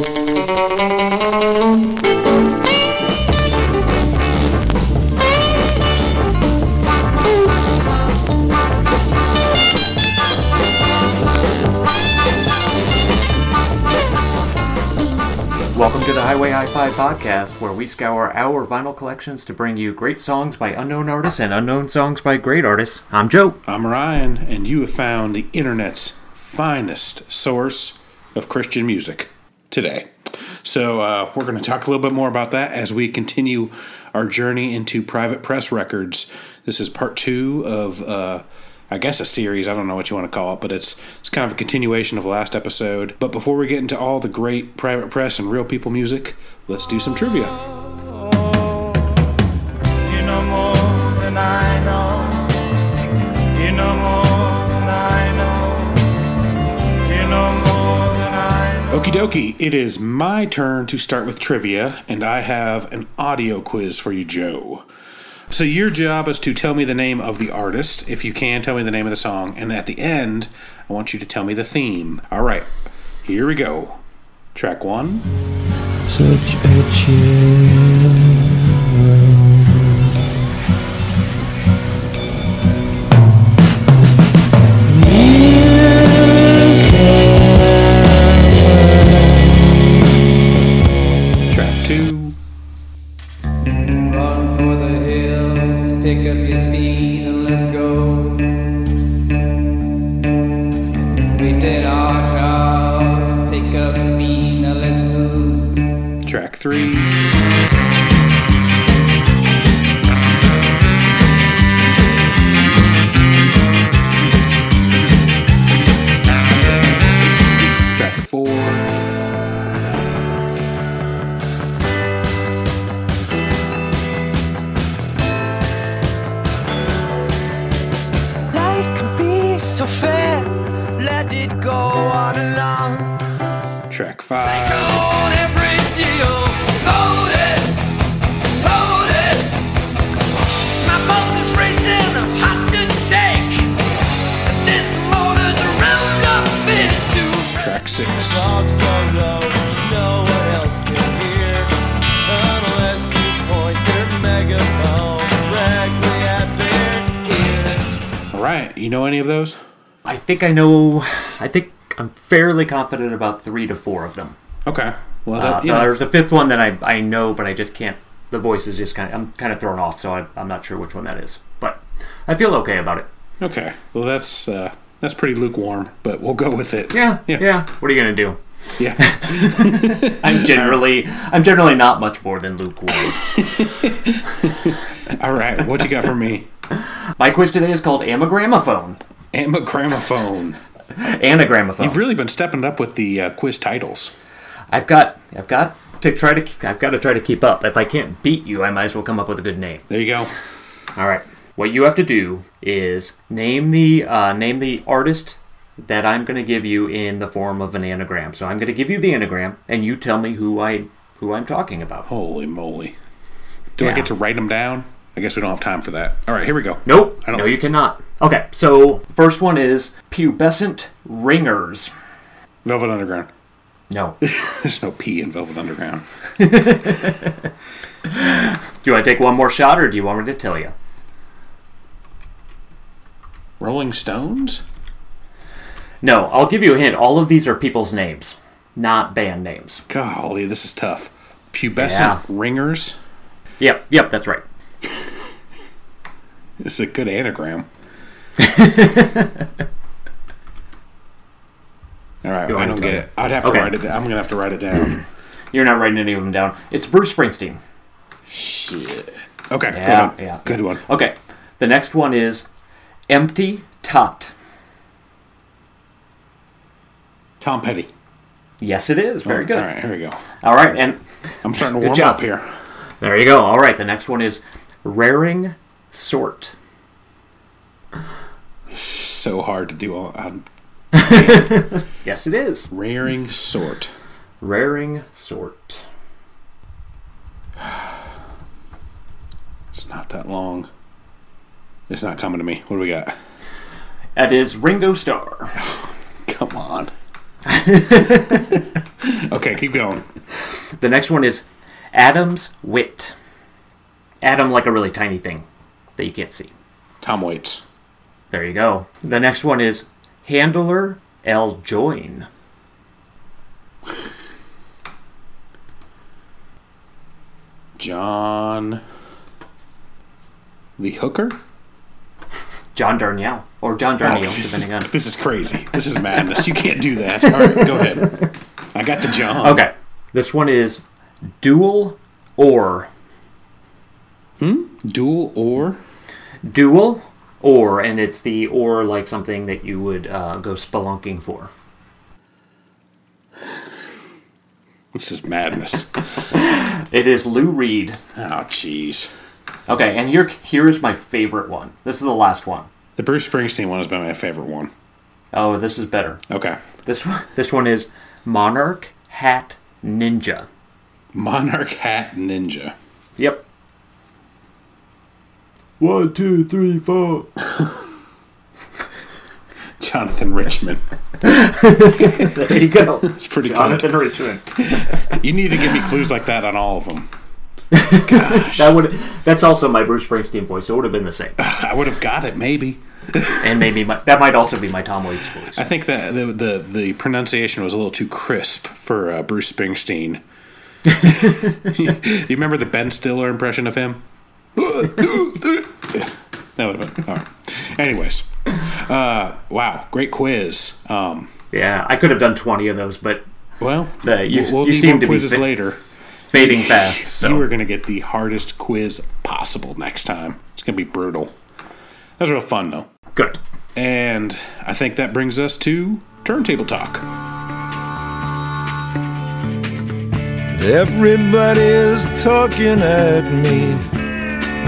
Welcome to the Highway High Five podcast, where we scour our vinyl collections to bring you great songs by unknown artists and unknown songs by great artists. I'm Joe. I'm Ryan, and you have found the internet's finest source of Christian music today. So, uh, we're going to talk a little bit more about that as we continue our journey into private press records. This is part two of, uh, I guess, a series. I don't know what you want to call it, but it's it's kind of a continuation of last episode. But before we get into all the great private press and real people music, let's do some trivia. You know Okie dokie, it is my turn to start with trivia, and I have an audio quiz for you, Joe. So, your job is to tell me the name of the artist. If you can, tell me the name of the song. And at the end, I want you to tell me the theme. All right, here we go. Track one. Such a chill. Three. You know any of those? I think I know. I think I'm fairly confident about three to four of them. Okay. Well, Uh, that, you know, There's a fifth one that I, I know, but I just can't. The voice is just kind of. I'm kind of thrown off, so I, I'm not sure which one that is. But I feel okay about it. okay. Well, that's uh, that's pretty lukewarm, but we'll go with it. Yeah, Yeah. yeah. What are you gonna do? Yeah. I'm generally I'm generally not much more than lukewarm. All right. What you got for me? My quiz today is called Amagramophone. Emma Gramophone. Anagramophone. You've really been stepping up with the uh, quiz titles. I've got I've got to try to I've got to try to keep up. If I can't beat you, I might as well come up with a good name. There you go. All right. What you have to do is name the uh, name the artist that I'm going to give you in the form of an anagram. So I'm going to give you the anagram, and you tell me who I who I'm talking about. Holy moly. Do I get to write them down? I guess we don't have time for that. All right, here we go. Nope. I don't- No, you cannot. Okay. So first one is pubescent ringers. Velvet Underground. No. There's no P in Velvet Underground. Do you want to take one more shot, or do you want me to tell you? Rolling Stones? No. I'll give you a hint. All of these are people's names, not band names. Golly, this is tough. Pubescent Yeah. Ringers? Yep. Yep. That's right. Is a good anagram. All right, You I don't get it. I'd have to Okay. write it down. I'm going to have to write it down. You're not writing any of them down. It's Bruce Springsteen. Shit. Okay, Yeah, good one. yeah. Good one. Okay. The next one is Empty Tot. Tom Petty. Yes, it is. Very oh, good. All right, here we go. All right, and I'm starting to warm up here. there you go. All right, the next one is Raring Sort. So hard to do on, on Yes, it is. Raring sort. Raring Sort. It's not that long. It's not coming to me. What do we got? That is Ringo Starr. Come on. Okay, keep going. The next one is Atom's Wit. Atom like a really tiny thing that you can't see. Tom Waits. There you go. The next one is Handler L. Join. John the Hooker? John Darnielle. Or John oh, Darnielle, Oh, this, depending on. this is crazy. This is madness. You can't do that. All right, go ahead. I got the John. Okay. This one is Duel Ore. Duel Ore? Duel Ore, and it's the ore like something that you would uh, go spelunking for. This is madness. It is Lou Reed. Oh, jeez. Okay, and here here is my favorite one. This is the last one. The Bruce Springsteen one has been my favorite one. Oh, this is better. Okay. This one this one is Monarch Hat Ninja. Monarch Hat Ninja. Yep. One, two, three, four. Jonathan Richman. There you go. It's pretty Jonathan good. Richmond. You need to give me clues like that on all of them. Gosh. That would that's also my Bruce Springsteen voice. It would have been the same. I would have got it, maybe. And maybe my, that might also be my Tom Waits voice. I think that the, the, the pronunciation was a little too crisp for uh, Bruce Springsteen. you remember the Ben Stiller impression of him? That would have been. All right. Anyways, uh, wow, great quiz. Um, Yeah, I could have done 20 of those, but well, Uh, you- we'll, we'll you need seem more to be quizzes fit- later. fading fast. So You are going to get the hardest quiz possible next time. It's going to be brutal. That was real fun, though. good. And I think that brings us to turntable talk. Everybody's talking at me.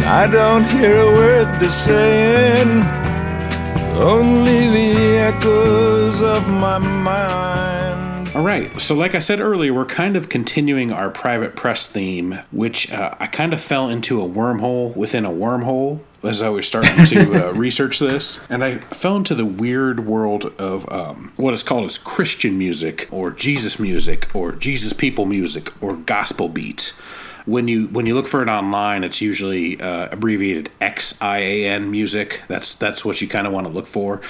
I don't hear a word they're saying. Only the echoes of my mind. All right. So, like I said earlier, we're kind of continuing our private press theme, which uh, I kind of fell into a wormhole within a wormhole as I was starting to uh, research this. And I fell into the weird world of um, what is called as Christian music, or Jesus music, or Jesus people music, or gospel beat. When you when you look for it online, it's usually uh, abbreviated XIAN music. That's that's what you kind of want to look for,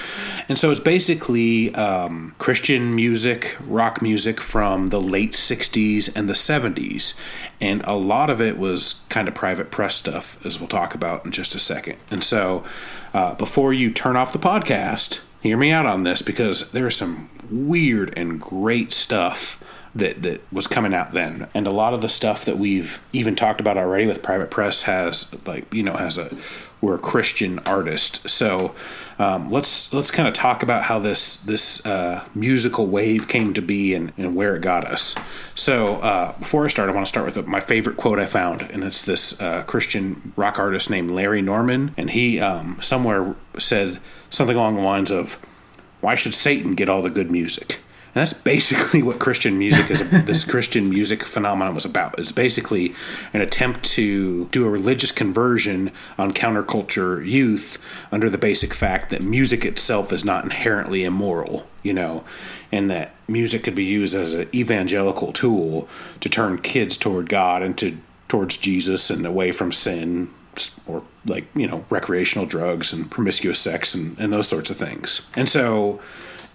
and so it's basically um, Christian music, rock music from the late '60s and the '70s, and a lot of it was kind of private press stuff, as we'll talk about in just a second. And so, uh, before you turn off the podcast, hear me out on this because there is some weird and great stuff that that was coming out then. And a lot of the stuff that we've even talked about already with private press has like you know has a we're a christian artist. So um, let's let's kind of talk about how this this uh, musical wave came to be and, and where it got us. So uh, before i start i want to start with my favorite quote i found and it's this uh, christian rock artist named larry norman. And he um, somewhere said something along the lines of why should satan get all the good music and that's basically what Christian music is. this Christian music phenomenon was about. It's basically an attempt to do a religious conversion on counterculture youth under the basic fact that music itself is not inherently immoral, you know, and that music could be used as an evangelical tool to turn kids toward God and to towards Jesus and away from sin or like you know recreational drugs and promiscuous sex and, and those sorts of things. And so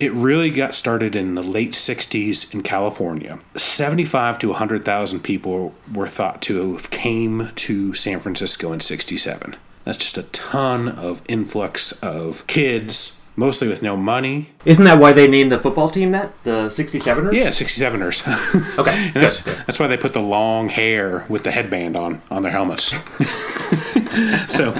it really got started in the late 60s in California. 75 to 100,000 people were thought to have came to San Francisco in 67. That's just a ton of influx of kids, mostly with no money. Isn't that why they named the football team that? The 67ers? Yeah, 67ers. Okay. And that's, good, good. that's why they put the long hair with the headband on on their helmets. so,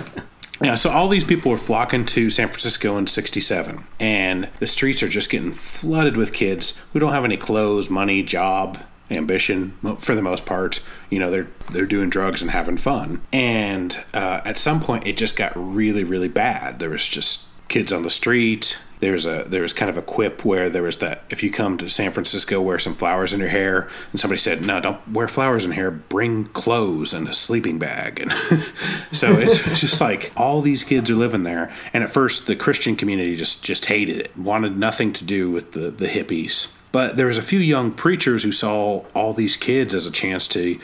yeah, so all these people were flocking to San Francisco in '67, and the streets are just getting flooded with kids who don't have any clothes, money, job, ambition for the most part. You know, they're they're doing drugs and having fun. And uh, at some point, it just got really, really bad. There was just kids on the street. There's a there was kind of a quip where there was that if you come to San Francisco, wear some flowers in your hair, and somebody said, "No, don't wear flowers in hair. Bring clothes and a sleeping bag." And so it's, it's just like all these kids are living there. And at first, the Christian community just just hated it, wanted nothing to do with the the hippies. But there was a few young preachers who saw all these kids as a chance to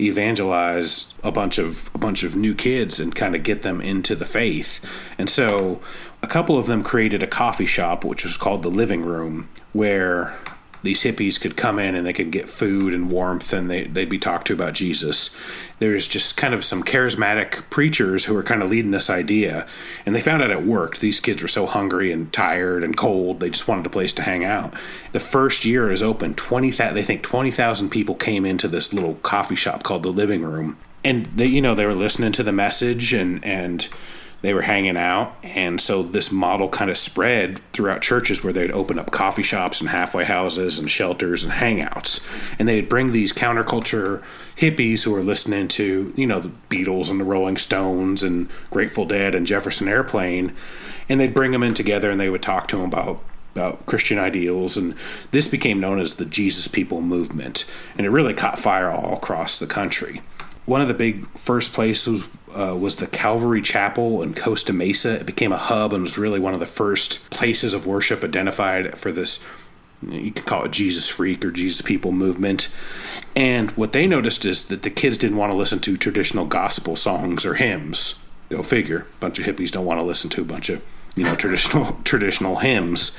evangelize a bunch of a bunch of new kids and kind of get them into the faith. And so a couple of them created a coffee shop which was called the Living Room where these hippies could come in and they could get food and warmth and they, they'd be talked to about Jesus. There's just kind of some charismatic preachers who are kind of leading this idea. And they found out it worked. These kids were so hungry and tired and cold, they just wanted a place to hang out. The first year is open, 20, they think 20,000 people came into this little coffee shop called the Living Room. And they, you know, they were listening to the message and, and, they were hanging out and so this model kind of spread throughout churches where they'd open up coffee shops and halfway houses and shelters and hangouts. And they'd bring these counterculture hippies who were listening to you know the beatles and the rolling stones and grateful dead and jefferson airplane and they'd bring them in together and they would talk to them about about Christian ideals, and this became known as the Jesus People movement, and it really caught fire all across the country. One of the big first places uh, was the Calvary Chapel in Costa Mesa. It became a hub and was really one of the first places of worship identified for this. You could call it Jesus freak or Jesus people movement. And what they noticed is that the kids didn't want to listen to traditional gospel songs or hymns. Go figure. A bunch of hippies don't want to listen to a bunch of you know traditional traditional hymns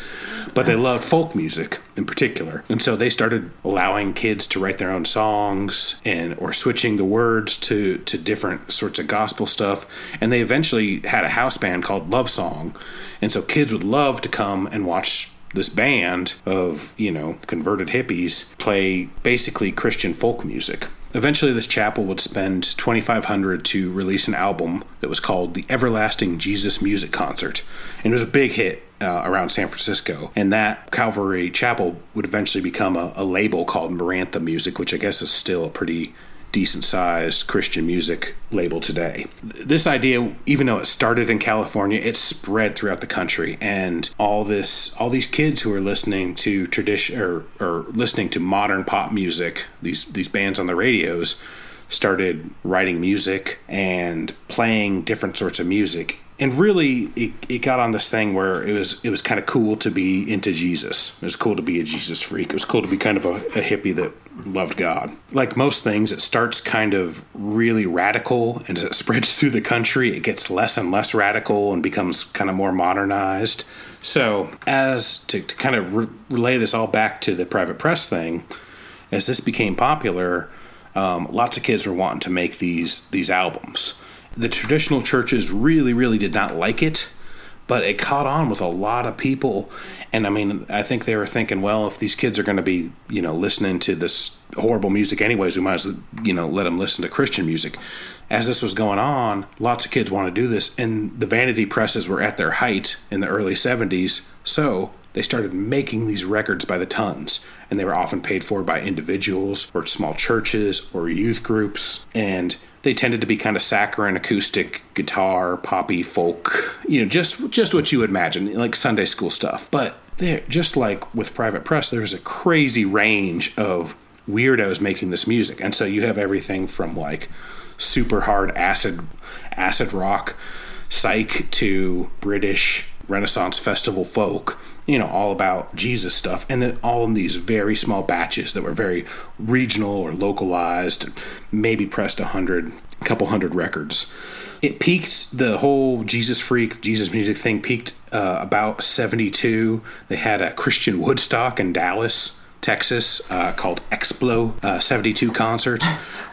but they loved folk music in particular. And so they started allowing kids to write their own songs and or switching the words to to different sorts of gospel stuff. And they eventually had a house band called love song. And so kids would love to come and watch this band of you know converted hippies play basically christian folk music Eventually, this chapel would spend 2500 to release an album that was called the Everlasting Jesus Music Concert. And it was a big hit uh, around San Francisco. And that Calvary Chapel would eventually become a, a label called Maranatha Music, which I guess is still a pretty decent sized Christian music label today. This idea, even though it started in California, it spread throughout the country and all this all these kids who are listening to tradition or, or listening to modern pop music, these these bands on the radios started writing music and playing different sorts of music and really it, it got on this thing where it was it was kind of cool to be into jesus. It was cool to be a jesus freak. It was cool to be kind of a, a hippie that loved god. Like most things it starts kind of really radical and as it spreads through the country it gets less and less radical and becomes kind of more modernized. So as to, to kind of re- relay this all back to the private press thing as this became popular um, lots of kids were wanting to make these these albums the traditional churches really, really did not like it, but it caught on with a lot of people. And I mean, I think they were thinking, well, if these kids are going to be, you know, listening to this horrible music anyways, we might as well, you know, let them listen to Christian music. As this was going on, lots of kids want to do this, and the vanity presses were at their height in the early 70s. So they started making these records by the tons, and they were often paid for by individuals or small churches or youth groups. And they tended to be kind of saccharine acoustic guitar poppy folk you know just just what you would imagine like sunday school stuff. But there just like with private press there's a crazy range of weirdos making this music. And so you have everything from like super hard acid acid rock psych to british renaissance festival folk you know all about jesus stuff and then all in these very small batches that were very regional or localized maybe pressed a hundred couple hundred records it peaked the whole jesus freak jesus music thing peaked uh, about 72 they had a christian woodstock in dallas Texas, uh, called Explo uh, 72 concert,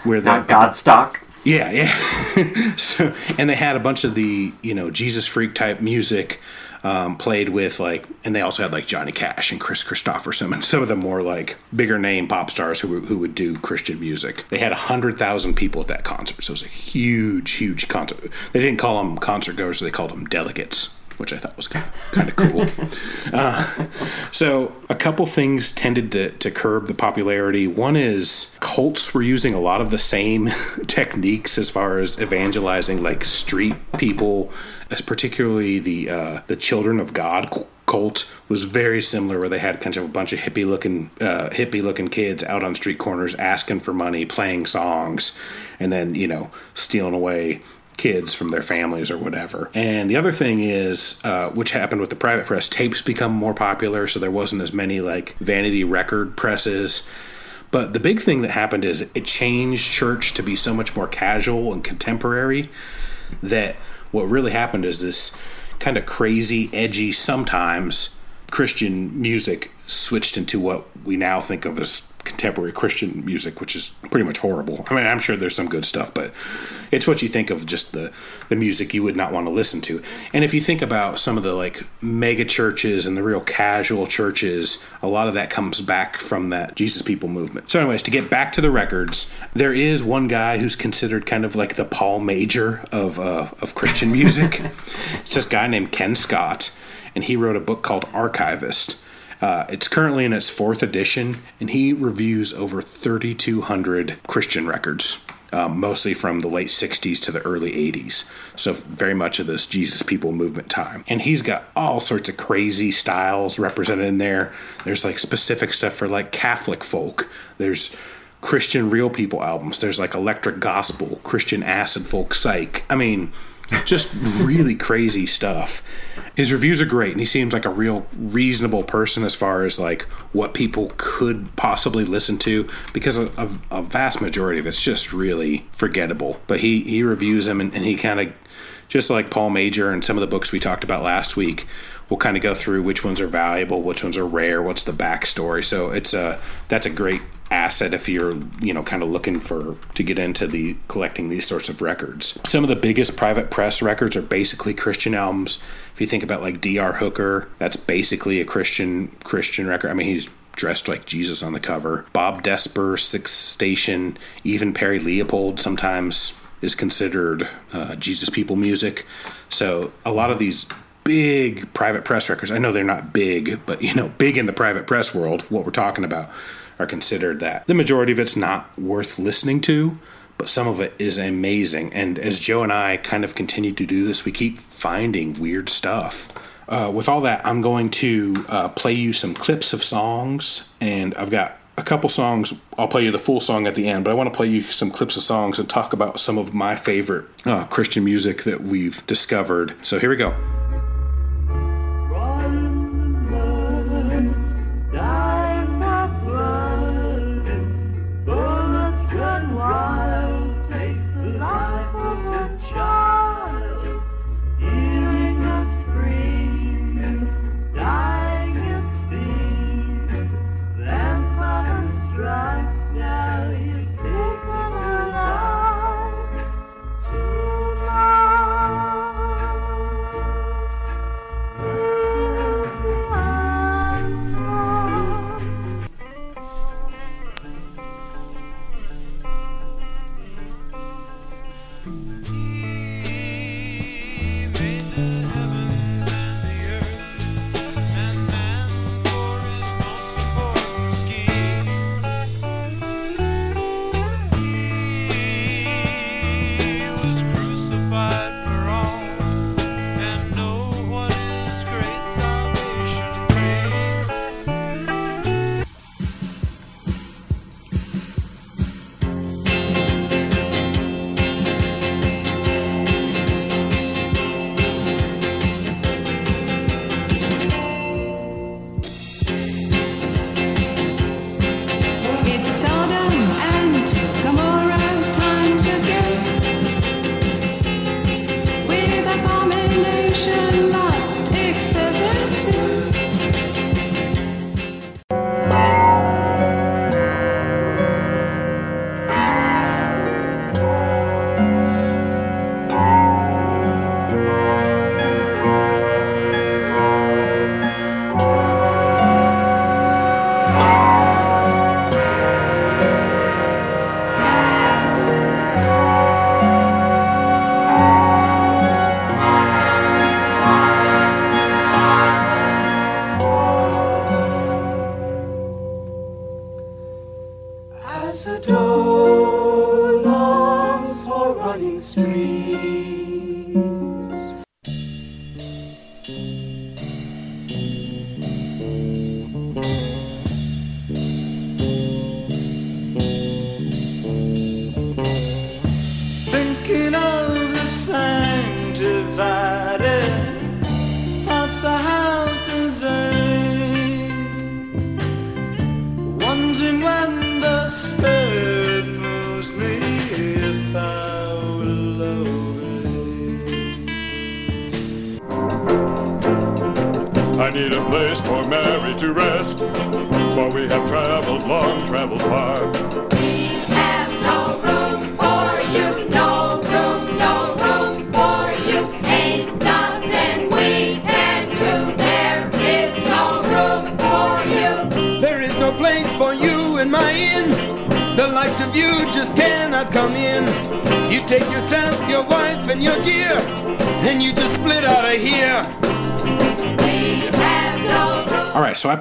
where they Not Godstock. yeah, yeah. so, and they had a bunch of the you know Jesus freak type music um, played with like, and they also had like Johnny Cash and Kris Kristofferson and some of the more like bigger name pop stars who who would do Christian music. They had a hundred thousand people at that concert, so it was a huge, huge concert. They didn't call them concert goers; they called them delegates. Which I thought was kind of, kind of cool. Uh, so, a couple things tended to, to curb the popularity. One is cults were using a lot of the same techniques as far as evangelizing, like street people, as particularly the uh, the Children of God cult was very similar, where they had kind of a bunch of hippie looking uh, hippie looking kids out on street corners asking for money, playing songs, and then you know stealing away kids from their families or whatever. And the other thing is, uh, which happened with the private press, tapes become more popular, so there wasn't as many like vanity record presses. But the big thing that happened is it changed church to be so much more casual and contemporary that what really happened is this kind of crazy, edgy, sometimes Christian music switched into what we now think of as contemporary Christian music, which is pretty much horrible. I mean, I'm sure there's some good stuff, but it's what you think of just the the music you would not want to listen to. And if you think about some of the like mega churches and the real casual churches, a lot of that comes back from that Jesus People movement. So, anyways, to get back to the records, there is one guy who's considered kind of like the Paul Major of uh, of Christian music. it's this guy named Ken Scott, and he wrote a book called Archivist. Uh, it's currently in its fourth edition, and he reviews over 3,200 Christian records, um, mostly from the late 60s to the early 80s. So, very much of this Jesus People movement time. And he's got all sorts of crazy styles represented in there. There's like specific stuff for like Catholic folk, there's Christian real people albums, there's like electric gospel, Christian acid folk psych. I mean, just really crazy stuff. His reviews are great, and he seems like a real reasonable person as far as like what people could possibly listen to, because a, a, a vast majority of it's just really forgettable. But he he reviews them, and, and he kind of just like Paul Major and some of the books we talked about last week. We'll kind of go through which ones are valuable, which ones are rare, what's the backstory. So it's a that's a great asset if you're you know kind of looking for to get into the collecting these sorts of records. Some of the biggest private press records are basically christian albums. If you think about like dr hooker that's basically a christian christian record. I mean he's dressed like jesus on the cover. Bob desper sixth station even perry leopold sometimes is considered uh, jesus people music. So a lot of these big private press records i know they're not big but you know big in the private press world what we're talking about are considered that. The majority of it's not worth listening to, but some of it is amazing. And as Joe and I kind of continue to do this, we keep finding weird stuff. Uh, with all that, I'm going to uh, play you some clips of songs, and I've got a couple songs. I'll play you the full song at the end, but I want to play you some clips of songs and talk about some of my favorite uh, Christian music that we've discovered. So here we go.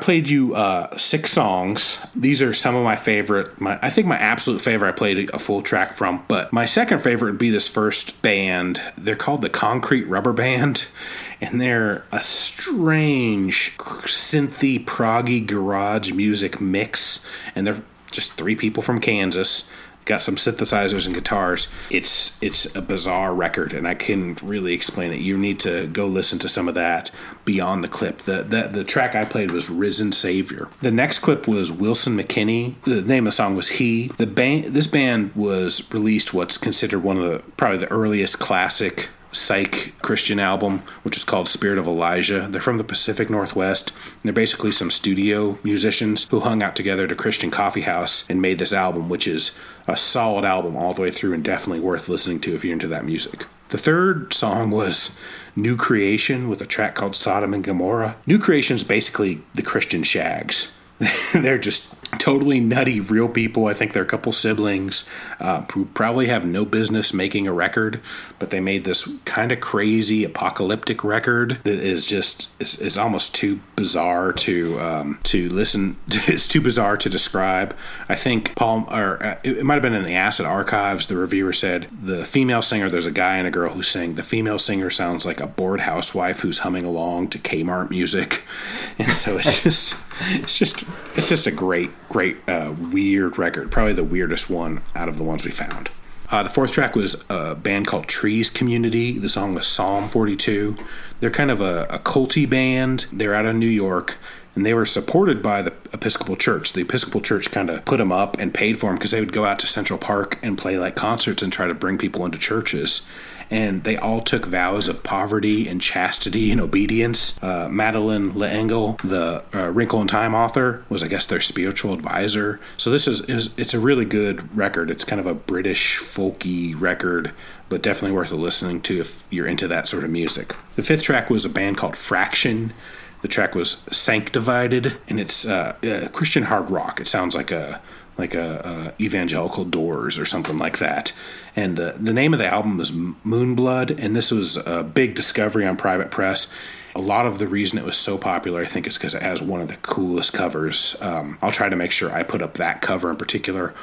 Played you uh, six songs. These are some of my favorite. My I think my absolute favorite I played a full track from, but my second favorite would be this first band. They're called the Concrete Rubber Band, and they're a strange synthy, proggy garage music mix, and they're just three people from Kansas got some synthesizers and guitars. It's it's a bizarre record, and I couldn't really explain it. You need to go listen to some of that beyond the clip. The the, the track I played was "Risen Savior." The next clip was Wilson McKinney. The name of the song was "He." The band this band was released what's considered one of the probably the earliest classic psych Christian album, which is called Spirit of Elijah. They're from the Pacific Northwest. And they're basically some studio musicians who hung out together at a Christian coffee house and made this album, which is a solid album all the way through and definitely worth listening to if you're into that music. The third song was New Creation with a track called Sodom and Gomorrah. New Creation is basically the Christian Shaggs. they're just totally nutty real people. I think they're a couple siblings uh, who probably have no business making a record, but they made this kind of crazy apocalyptic record that is just is, is almost too bizarre to um, to listen. It's too bizarre to describe. I think Paul or uh, it, it might have been in the Acid Archives. The reviewer said the female singer. There's a guy and a girl who sing. The female singer sounds like a bored housewife who's humming along to Kmart music, and so it's just it's just it's just a great great uh, weird record. Probably the weirdest one out of the ones we found. Uh, the fourth track was a band called trees community. The song was psalm 42 they're kind of a, a culty band. They're out of new york and they were supported by the Episcopal Church. The Episcopal Church kind of put them up and paid for them because they would go out to Central Park and play like concerts and try to bring people into churches and they all took vows of poverty and chastity and obedience. Uh, Madeleine L'Engle, the uh, Wrinkle in Time author, was I guess their spiritual advisor. So this is, is it's a really good record. It's kind of a British folky record. But definitely worth listening to if you're into that sort of music. The fifth track was a band called Fraction. The track was Sanctivated, and it's uh, uh, Christian hard rock. It sounds like a like a, a evangelical doors or something like that. And uh, the name of the album was Moonblood, and this was a big discovery on Private Press. A lot of the reason it was so popular, I think, is because it has one of the coolest covers. Um, I'll try to make sure I put up that cover in particular.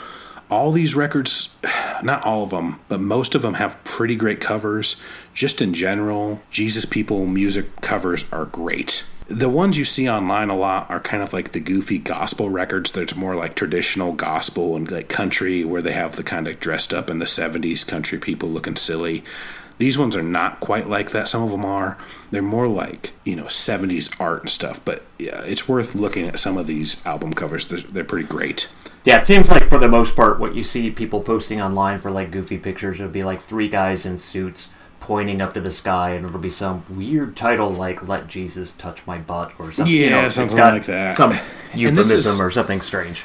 All these records, not all of them, but most of them have pretty great covers. Just in general, Jesus People music covers are great the ones you see online a lot are kind of like the goofy gospel records. There's more like traditional gospel and like country where they have the kind of dressed up in the 70s country people looking silly. These ones are not quite like that. Some of them are. They're more like, you know, 70s art and stuff. But yeah, it's worth looking at some of these album covers. They're, they're pretty great. Yeah, it seems like for the most part, what you see people posting online for like goofy pictures would be like three guys in suits pointing up to the sky, and it'll be some weird title like "Let Jesus Touch My Butt" or something. you Yeah, know, it's something like that. Some euphemism is- or something strange.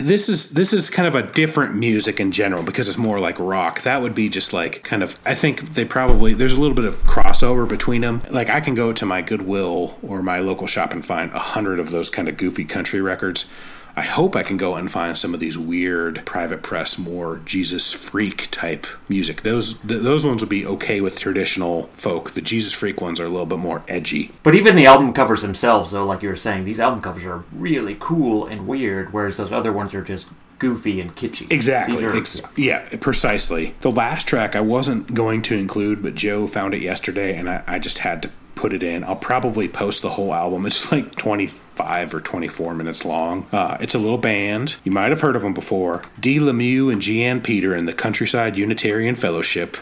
this is this is kind of a different music in general because it's more like rock. That would be just like kind of. I think they probably there's a little bit of crossover between them. Like I can go to my Goodwill or my local shop and find a hundred of those kind of goofy country records. I hope I can go and find some of these weird private press, more Jesus freak type music. Those th- those ones would be okay with traditional folk. The Jesus freak ones are a little bit more edgy. But even the album covers themselves, though, like you were saying, these album covers are really cool and weird, whereas those other ones are just goofy and kitschy. Exactly. Are- Ex- yeah, precisely. The last track I wasn't going to include, but Joe found it yesterday, and I, I just had to put it in. I'll probably post the whole album. It's like 25 or 24 minutes long. Uh, it's a little band. You might have heard of them before. D. Lemieux and Jeanne Peter and the Countryside Unitarian Fellowship.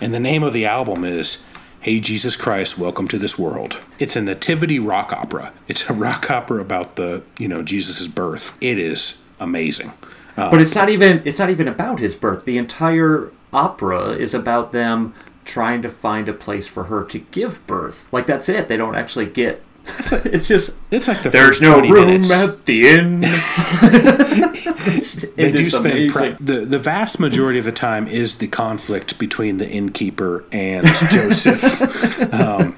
And the name of the album is Hey Jesus Christ, Welcome to This World. It's a nativity rock opera. It's a rock opera about the, you know, Jesus' birth. It is amazing. Uh, But it's not even it's not even about his birth. The entire opera is about them trying to find a place for her to give birth. Like that's it. They don't actually get it's just it's like the there's no 20 room minutes. at the inn. they do spend amazing. the the vast majority of the time is the conflict between the innkeeper and Joseph. um,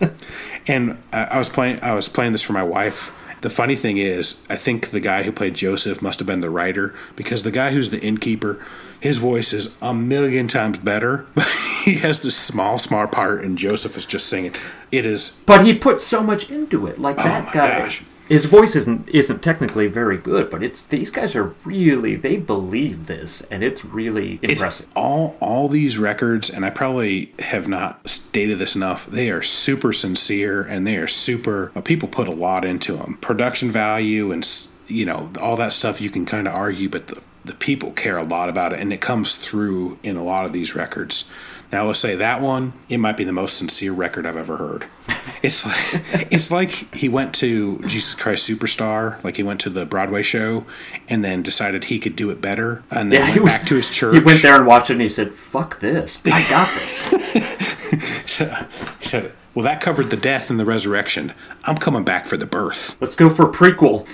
and I, I was playing I was playing this for my wife. The funny thing is, I think the guy who played Joseph must have been the writer because the guy who's the innkeeper, his voice is a million times better. But he has this small, small part, and Joseph is just singing. It is But he put so much into it. Like that Oh my guy. gosh. His voice isn't isn't technically very good, but it's these guys are really they believe this, and it's really impressive. It's all all these records, and I probably have not stated this enough. They are super sincere, and they are super. uh, People put a lot into them. Production value, and you know all that stuff. You can kind of argue, but the the people care a lot about it, and it comes through in a lot of these records. Now, I will say that one, it might be the most sincere record I've ever heard. It's like it's like he went to Jesus Christ Superstar, like he went to the Broadway show, and then decided he could do it better, and then Yeah, went was- back to his church. He went there and watched it, and he said, "Fuck this! I got this." So- he said, "Well, that covered the death and the resurrection. I'm coming back for the birth." Let's go for a prequel.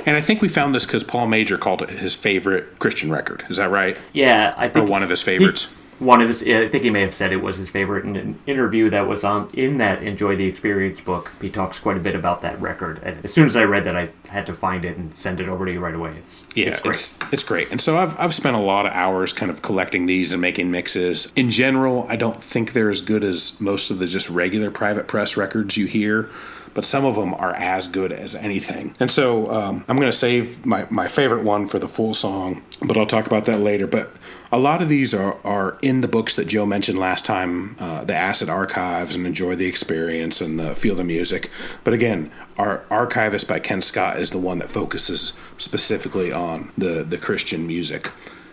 and I think we found this because Paul Major called it his favorite Christian record. Is that right? Yeah, I think or one of his he- favorites. One of his, I think he may have said it was his favorite. In an interview that was on in that Enjoy the Experience book, he talks quite a bit about that record. And as soon as I read that, I had to find it and send it over to you right away. It's Yeah, it's great. it's it's great. And so I've I've spent a lot of hours kind of collecting these and making mixes. In general, I don't think they're as good as most of the just regular private press records you hear. But some of them are as good as anything. And so um, I'm going to save my, my favorite one for the full song, but I'll talk about that later. But a lot of these are, are in the books that Joe mentioned last time uh, the Acid Archives and Enjoy the Experience and the Feel the Music. But again, our Archivist by Ken Scott is the one that focuses specifically on the, the Christian music.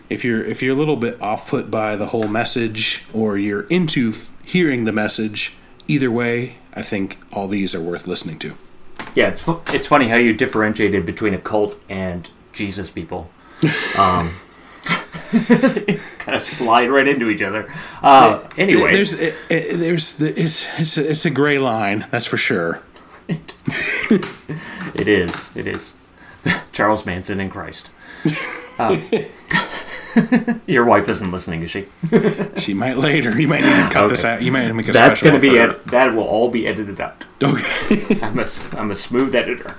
If you're if you're a little bit off put by the whole message or you're into f- hearing the message, either way, I think all these are worth listening to. Yeah, it's it's funny how you differentiated between a cult and Jesus people. Um, kind of slide right into each other. Uh, anyway, there's it, it, there's it's it's a, it's a gray line, that's for sure. it is. It is. Charles Manson and Christ. Um, your wife isn't listening, is she? She might later. You might need to cut this out. You might make a That's special going to be one ed- that will all be edited out. Okay. I'm a s- I'm a smooth editor.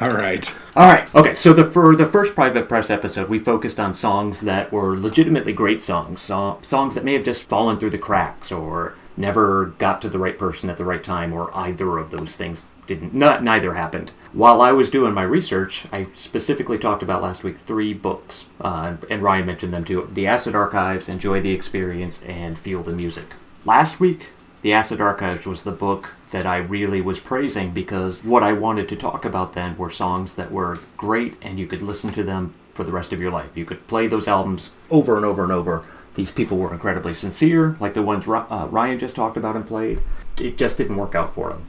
All right. All right. Okay. So the for the first private press episode, we focused on songs that were legitimately great songs, so, songs that may have just fallen through the cracks or never got to the right person at the right time, or either of those things didn't. Not neither happened. While I was doing my research, I specifically talked about last week three books, uh, and Ryan mentioned them too: The Acid Archives, Enjoy the Experience, and Feel the Music. Last week, The Acid Archives was the book that I really was praising because what I wanted to talk about then were songs that were great and you could listen to them for the rest of your life. You could play those albums over and over and over. These people were incredibly sincere, like the ones uh, Ryan just talked about and played. It just didn't work out for them.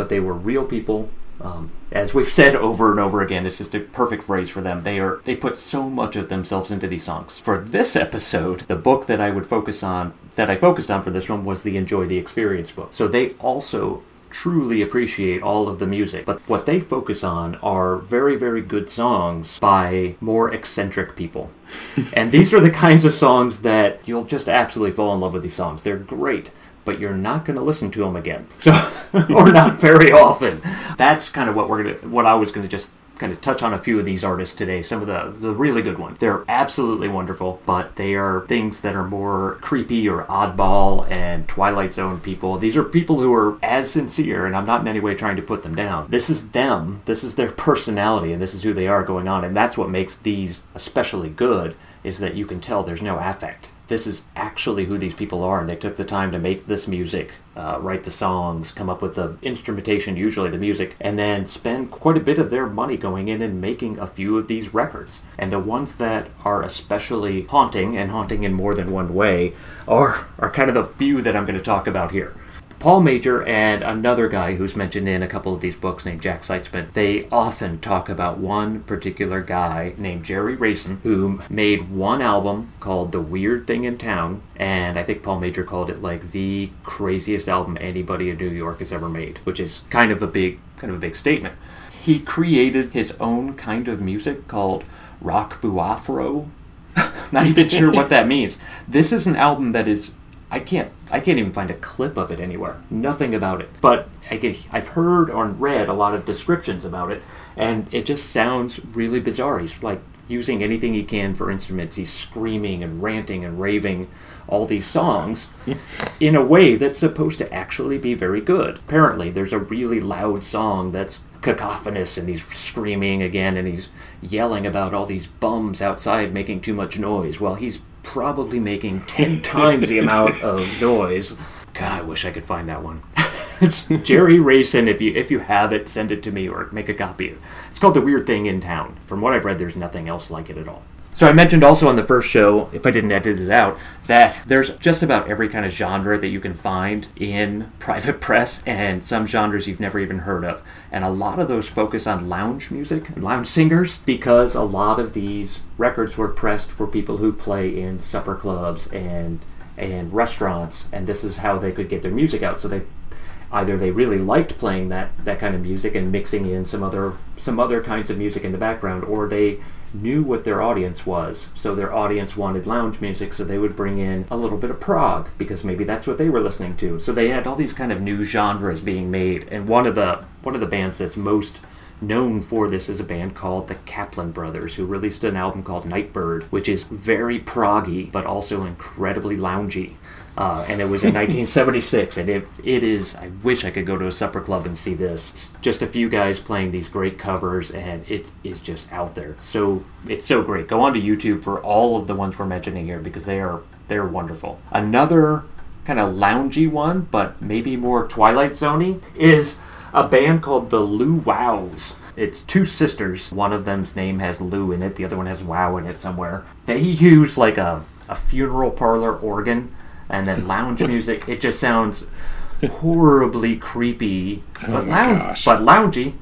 But they were real people. Um, as we've said over and over again, it's just a perfect phrase for them. They are they put so much of themselves into these songs. For this episode, the book that I would focus on, that I focused on for this one, was the Enjoy the Experience book. So they also truly appreciate all of the music, but what they focus on are very, very good songs by more eccentric people. and these are the kinds of songs that you'll just absolutely fall in love with these songs. They're great, but you're not going to listen to them again. So, or not very often. That's kind of what we're going to, what I was going to just kind of touch on a few of these artists today, some of the, the really good ones. They're absolutely wonderful, but they are things that are more creepy or oddball and Twilight Zone people. These are people who are as sincere, and I'm not in any way trying to put them down. This is them, this is their personality, and this is who they are going on, and that's what makes these especially good, is that you can tell there's no affect this is actually who these people are, and they took the time to make this music, uh, write the songs, come up with the instrumentation, usually the music, and then spend quite a bit of their money going in and making a few of these records. And the ones that are especially haunting, and haunting in more than one way, are, are kind of the few that I'm going to talk about here. Paul Major and another guy who's mentioned in a couple of these books named Jack Seitzman, they often talk about one particular guy named Jerry Racin who made one album called The Weird Thing in Town, and I think Paul Major called it like the craziest album anybody in New York has ever made, which is kind of a big kind of a big statement. He created his own kind of music called rock buafro. Not even sure what that means. This is an album that is I can't I can't even find a clip of it anywhere. Nothing about it. But I get, I've heard or read a lot of descriptions about it, and it just sounds really bizarre. He's like using anything he can for instruments. He's screaming and ranting and raving all these songs in a way that's supposed to actually be very good. Apparently, there's a really loud song that's cacophonous and he's screaming again and he's yelling about all these bums outside making too much noise. Well, he's probably making 10 times the amount of noise. God, I wish I could find that one. it's Jerry Racin. If you if you have it, send it to me or make a copy. It's called The Weird Thing in Town. From what I've read, there's nothing else like it at all. So I mentioned also on the first show, if I didn't edit it out, that there's just about every kind of genre that you can find in private press and some genres you've never even heard of. And a lot of those focus on lounge music and lounge singers because a lot of these records were pressed for people who play in supper clubs and and restaurants and this is how they could get their music out. So they either they really liked playing that that kind of music and mixing in some other some other kinds of music in the background or they knew what their audience was so their audience wanted lounge music so they would bring in a little bit of prog because maybe that's what they were listening to so they had all these kind of new genres being made and one of the one of the bands that's most known for this is a band called the Kaplan Brothers, who released an album called Nightbird, which is very proggy but also incredibly loungy. Uh, and it was in 1976, and it, it is. I wish I could go to a supper club and see this. It's just a few guys playing these great covers, and it is just out there. So it's so great. Go onto YouTube for all of the ones we're mentioning here because they are they're wonderful. Another kind of loungy one, but maybe more Twilight Zoney, is a band called the Lou Wows. It's two sisters. One of them's name has Lou in it. The other one has Wow in it somewhere. They use like a, a funeral parlor organ and then lounge music. It just sounds horribly creepy, oh but my lounge, gosh. but loungy.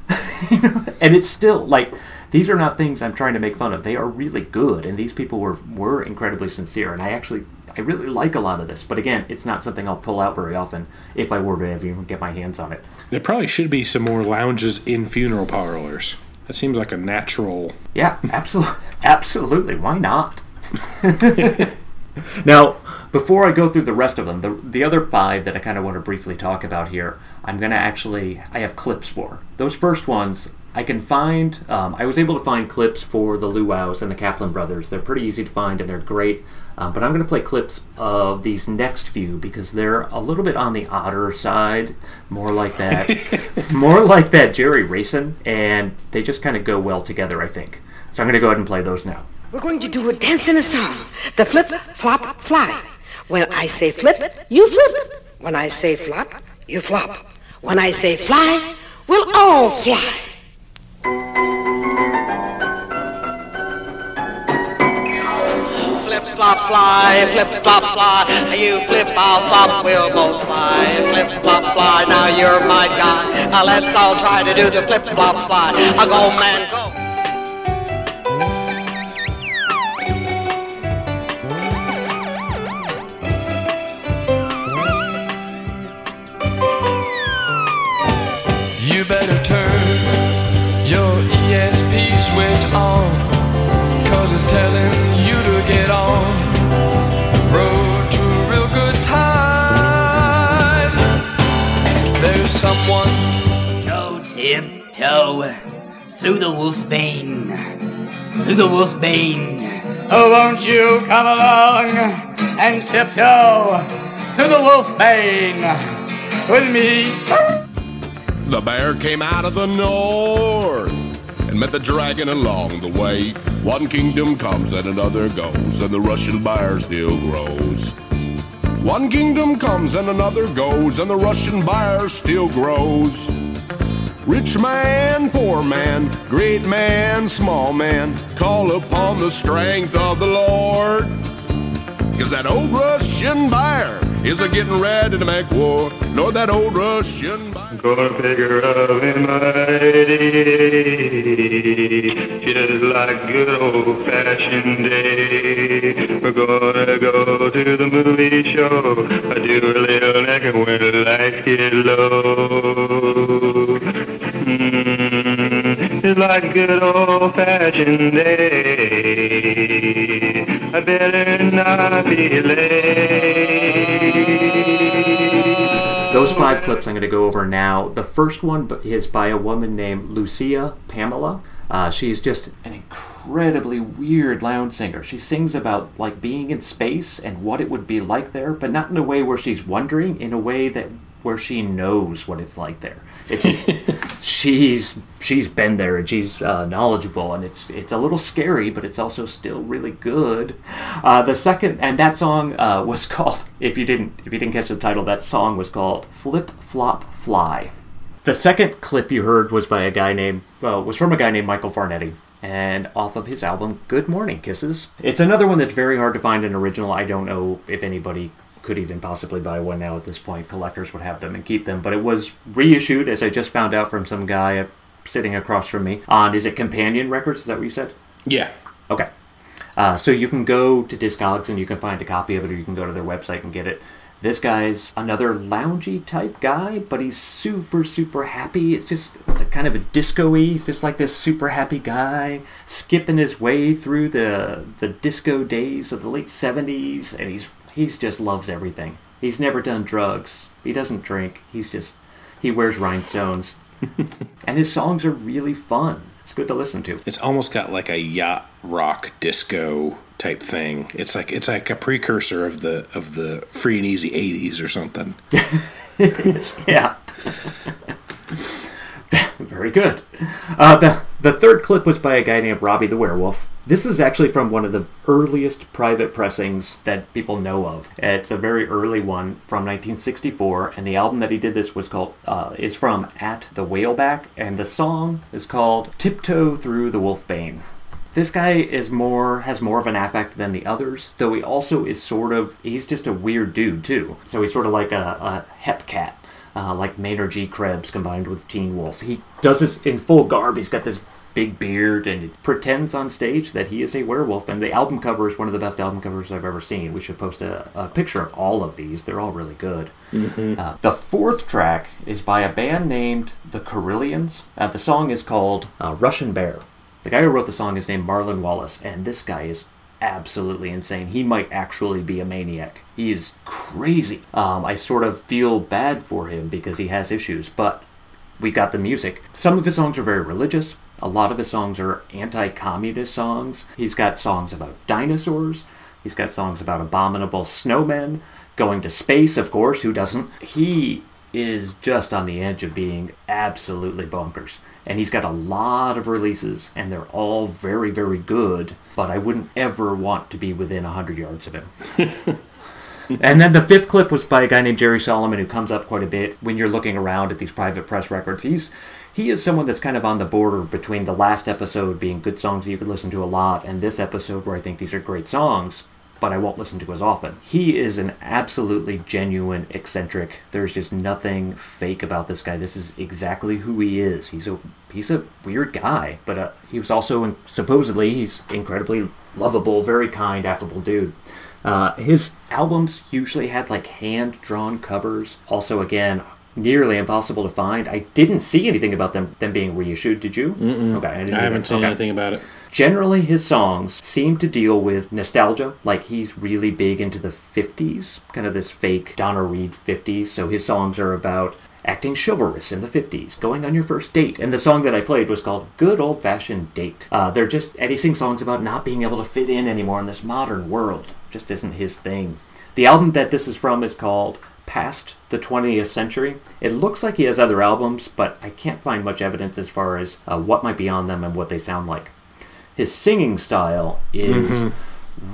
and it's still like these are not things I'm trying to make fun of. They are really good, and these people were were incredibly sincere. And I actually I really like a lot of this. But again, it's not something I'll pull out very often if I were to ever even get my hands on it. There probably should be some more lounges in funeral parlors. That seems like a natural. Yeah, absolutely, absolutely. Why not? now, before I go through the rest of them, the the other five that I kind of want to briefly talk about here, I'm gonna actually I have clips for those first ones. I can find. Um, I was able to find clips for the Luau's and the Kaplan brothers. They're pretty easy to find and they're great. Um, but I'm going to play clips of these next few because they're a little bit on the odder side, more like that, more like that Jerry Racin, and they just kind of go well together. I think. So I'm going to go ahead and play those now. We're going to do a dance and a song. The flip, flop, fly. When I say flip, you flip. When I say flop, you flop. When I say fly, we'll all fly. Flip flop fly, flip flop fly. You flip, I'll flop, we'll both fly. Flip flop fly, now you're my guy. Now let's all try to do the flip flop fly. I go man go. Cause it's telling you to get on the road to a real good time. There's someone Go tiptoe through the wolf bane, through the wolf bane. Oh, won't you come along and tiptoe through the wolf bane with me? The bear came out of the north and met the dragon along the way. One kingdom comes and another goes, and the Russian buyer still grows. One kingdom comes and another goes, and the Russian buyer still grows. Rich man, poor man, great man, small man, call upon the strength of the Lord. Cause that old Russian bear is a getting ready to make war. nor that old Russian. Gonna pick her up in mighty, just like good old fashioned day. We're gonna go to the movie show, I do a little naked when the lights get low. Mm, just like good old fashioned day. Better not be late. Those five clips I'm going to go over now. The first one is by a woman named Lucia Pamela. Uh, she's just an incredibly weird lounge singer. She sings about like being in space and what it would be like there, but not in a way where she's wondering, in a way that where she knows what it's like there. She's she's been there and she's uh, knowledgeable, and it's it's a little scary, but it's also still really good. Uh, the second and that song uh, was called. If you didn't if you didn't catch the title, that song was called "Flip Flop Fly." The second clip you heard was by a guy named uh, was from a guy named Michael Farnetti, and off of his album "Good Morning Kisses." It's another one that's very hard to find an original. I don't know if anybody could even possibly buy one now at this point. Collectors would have them and keep them, but it was reissued, as I just found out from some guy sitting across from me on is it Companion Records? Is that what you said? Yeah. Okay. Uh, so you can go to Discogs and you can find a copy of it, or you can go to their website and get it. This guy's another loungy type guy, but he's super, super happy. It's just kind of a disco-y. He's just like this super happy guy, skipping his way through the the disco days of the late '70s, and he's he's just loves everything. He's never done drugs. He doesn't drink. He's just he wears rhinestones, and his songs are really fun. It's good to listen to. It's almost got like a yacht rock disco type thing. It's like it's like a precursor of the of the free and easy '80s or something. yeah. Very good. Uh, the the third clip was by a guy named Robbie the Werewolf. This is actually from one of the earliest private pressings that people know of. It's a very early one from 1964, and the album that he did this was called uh, is from At the Whaleback, and the song is called Tiptoe Through the Wolfbane. This guy is more has more of an affect than the others, though he also is sort of he's just a weird dude too. So he's sort of like a, a hep cat. Uh, like Maynard G. Krebs combined with Teen Wolf. He does this in full garb. He's got this big beard and pretends on stage that he is a werewolf. And the album cover is one of the best album covers I've ever seen. We should post a, a picture of all of these. They're all really good. Mhm. Uh, the fourth track is by a band named the Carillions. Uh, the song is called uh, Russian Bear. The guy who wrote the song is named Marlon Wallace, and this guy is absolutely insane. He might actually be a maniac. He is crazy. Um, I sort of feel bad for him because he has issues, but we got the music. Some of his songs are very religious. A lot of his songs are anti-communist songs. He's got songs about dinosaurs. He's got songs about abominable snowmen, going to space, of course, who doesn't? He is just on the edge of being absolutely bonkers. And he's got a lot of releases, and they're all very, very good, but I wouldn't ever want to be within 100 yards of him. and then the fifth clip was by a guy named Jerry Solomon, who comes up quite a bit when you're looking around at these private press records. He's he is someone that's kind of on the border between the last episode being good songs that you could listen to a lot, and this episode where I think these are great songs, but I won't listen to as often. He is an absolutely genuine eccentric. There's just nothing fake about this guy. This is exactly who he is. He's a he's a weird guy, but uh, he was also supposedly he's incredibly lovable, very kind, affable dude. Uh, his albums usually had like hand drawn covers. Also, again, nearly impossible to find. I didn't see anything about them them being reissued. Did you? Mm-mm. Okay, I, I haven't seen Okay. anything about it. Generally, his songs seem to deal with nostalgia. Like he's really big into the 50s, kind of this fake Donna Reed 50s. So his songs are about acting chivalrous in the 50s, going on your first date. And the song that I played was called Good Old Fashioned Date. Uh, they're just, he sings songs about not being able to fit in anymore in this modern world. Just isn't his thing. The album that this is from is called Past the 20th Century. It looks like he has other albums, but I can't find much evidence as far as uh, what might be on them and what they sound like. His singing style is Mhm.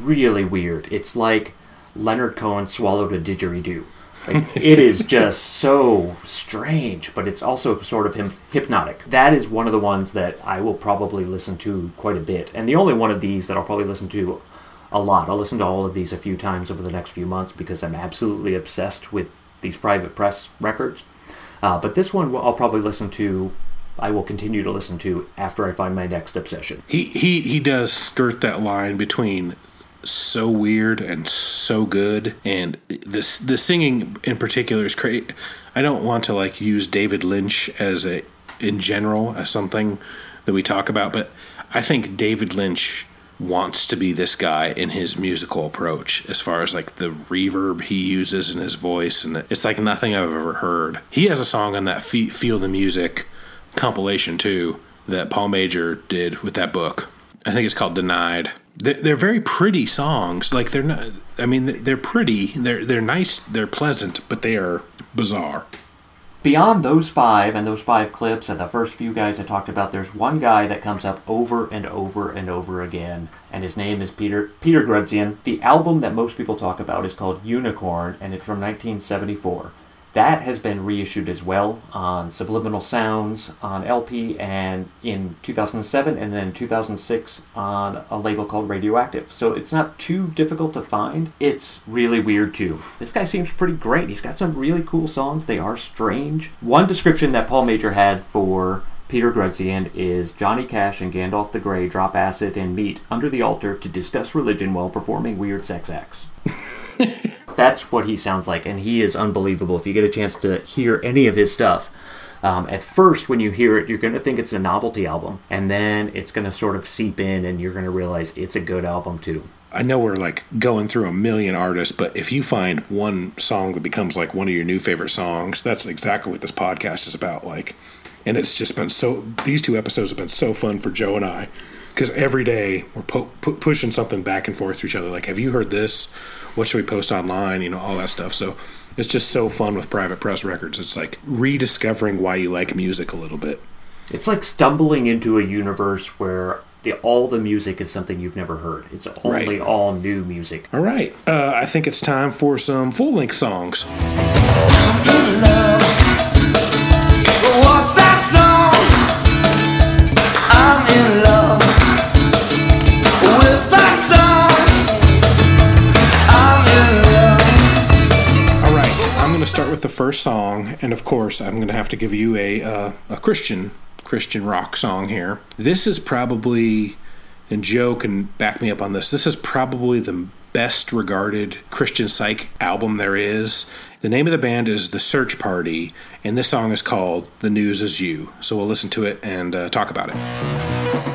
really weird. It's like Leonard Cohen swallowed a didgeridoo. Like, it is just so strange, but it's also sort of him hypnotic. That is one of the ones that I will probably listen to quite a bit, and the only one of these that I'll probably listen to a lot. I'll listen to all of these a few times over the next few months because I'm absolutely obsessed with these private press records. Uh, but this one I'll probably listen to. I will continue to listen to after I find my next obsession. He he he does skirt that line between so weird and so good, and this the singing in particular is great. I don't want to like use David Lynch as a in general as something that we talk about, but I think David Lynch wants to be this guy in his musical approach as far as like the reverb he uses in his voice and it's like nothing I've ever heard. He has a song on that Feel the Music compilation too that Paul Major did with that book. I think it's called Denied. They're, very pretty songs. Like they're not. I mean, they're pretty. They're they're nice. They're pleasant, but they are bizarre. Beyond those five and those five clips and the first few guys I talked about, there's one guy that comes up over and over and over again, and his name is Peter Peter Grudzien. The album that most people talk about is called Unicorn, and it's from 1974. That has been reissued as well on Subliminal Sounds on LP and in 2007 and then 2006 on a label called Radioactive. So it's not too difficult to find. It's really weird too. This guy seems pretty great. He's got some really cool songs. They are strange. One description that Paul Major had for Peter Grudzien is Johnny Cash and Gandalf the Grey drop acid and meet under the altar to discuss religion while performing weird sex acts. That's what he sounds like, and he is unbelievable. If you get a chance to hear any of his stuff, um, at first when you hear it, you're going to think it's a novelty album, and then it's going to sort of seep in, and you're going to realize it's a good album too. I know we're like going through a million artists, but if you find one song that becomes like one of your new favorite songs, that's exactly what this podcast is about. Like, and it's just been so. These two episodes have been so fun for Joe and I because every day we're po- pu- pushing something back and forth to each other. Like, have you heard this? What should we post online? You know, all that stuff. So it's just so fun with Private Press Records. It's like rediscovering why you like music a little bit. It's like stumbling into a universe where the, all the music is something you've never heard. It's only Right. all new music. All right, uh, I think it's time for some full length songs. What's that song? The first song, and of course, I'm going to have to give you a uh, a Christian Christian rock song here. This is probably, and Joe can back me up on this. This is probably the best regarded Christian psych album there is. The name of the band is The Search Party, and this song is called "The News Is You." So we'll listen to it and uh, talk about it.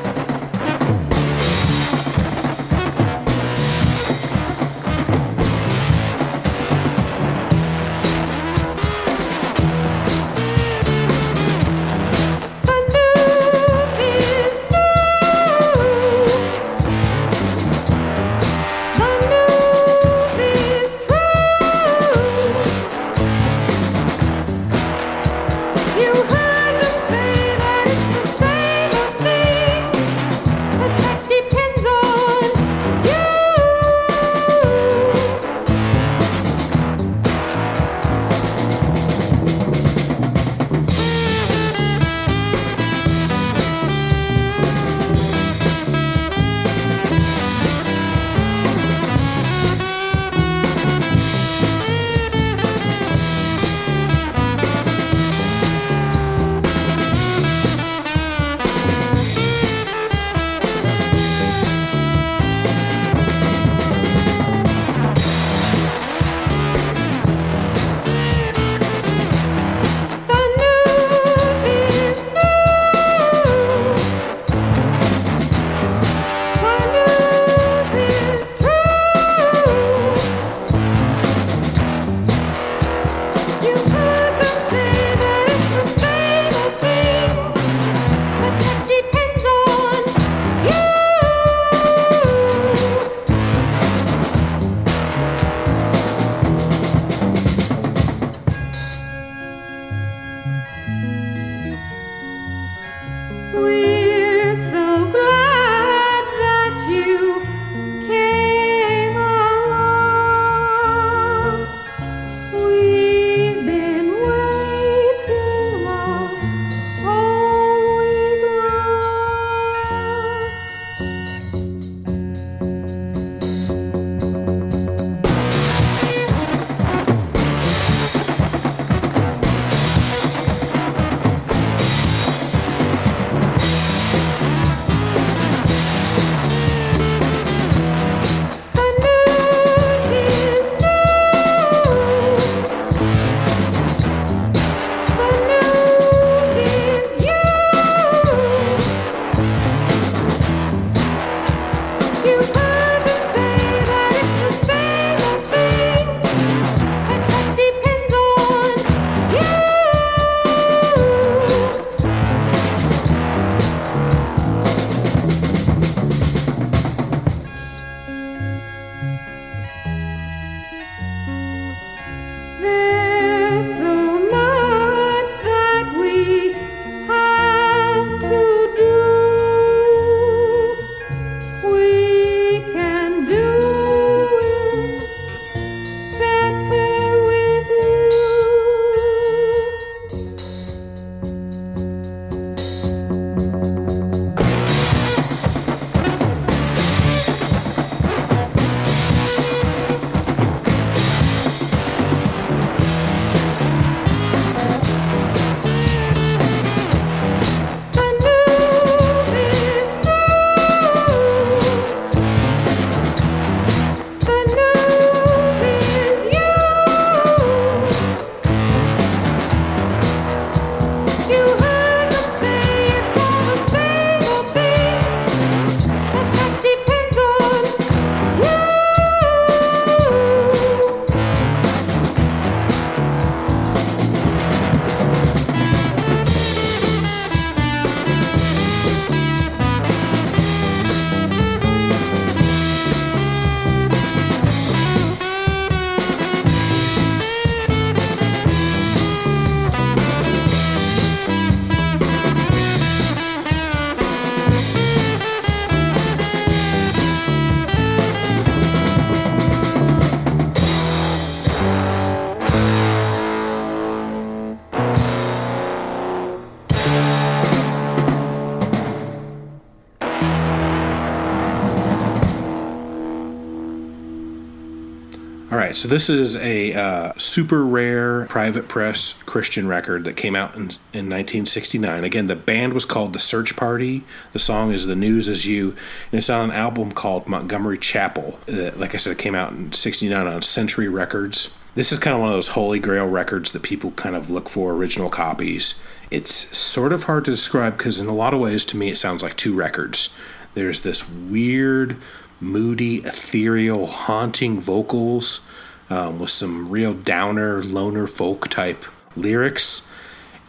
So this is a uh, super rare private press Christian record that came out in, in 1969. Again, the band was called The Search Party. The song is The News Is You, and it's on an album called Montgomery Chapel. That, like I said, it came out in 69 on Century Records. This is kind of one of those holy grail records that people kind of look for original copies. It's sort of hard to describe because, in a lot of ways, to me, it sounds like two records. There's this weird, moody, ethereal, haunting vocals um, with some real downer, loner folk type lyrics.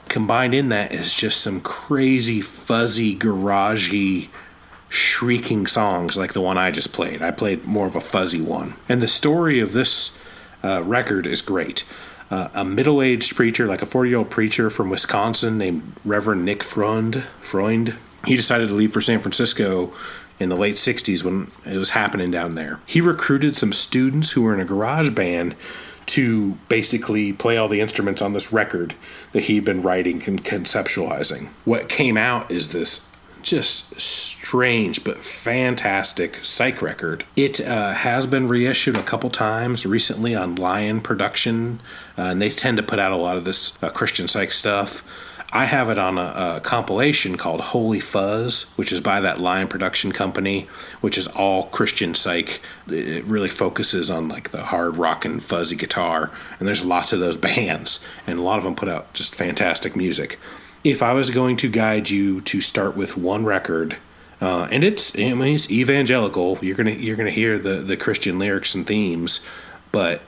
Combined in that is just some crazy, fuzzy, garagey, shrieking songs like the one I just played. I played more of a fuzzy one. And the story of this uh, record is great. Uh, a middle aged preacher, like a 40 year old preacher from Wisconsin named Reverend Nick Freund, Freund, he decided to leave for San Francisco in the late 60s when it was happening down there. He recruited some students who were in a garage band to basically play all the instruments on this record that he'd been writing and conceptualizing. What came out is this just strange but fantastic psych record. It uh, has been reissued a couple times recently on Lion Production, uh, and they tend to put out a lot of this uh, Christian psych stuff. I have it on a, a, compilation called Holy Fuzz, which is by that Lion Production Company, which is all Christian psych. It really focuses on like the hard rock and fuzzy guitar, and there's lots of those bands, and a lot of them put out just fantastic music. If I was going to guide you to start with one record, uh, and it's I mean it's evangelical, you're gonna you're gonna hear the the Christian lyrics and themes, but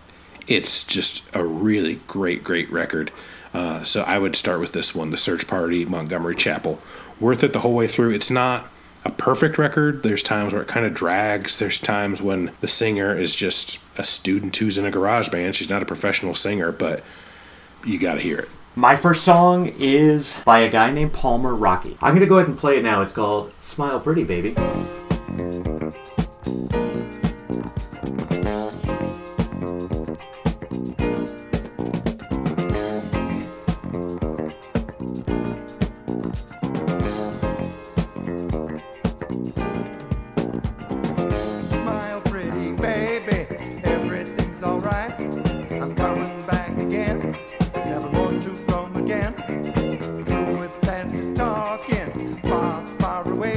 it's just a really great great record. Uh, so I would start with this one, The Search Party, Montgomery Chapel. Worth it the whole way through. It's not a perfect record. There's times where it kind of drags. There's times when the singer is just a student who's in a garage band. She's not a professional singer, but you got to hear it. My first song is by a guy named Palmer Rockey. I'm going to go ahead and play it now. It's called Smile Pretty Baby. Far, away.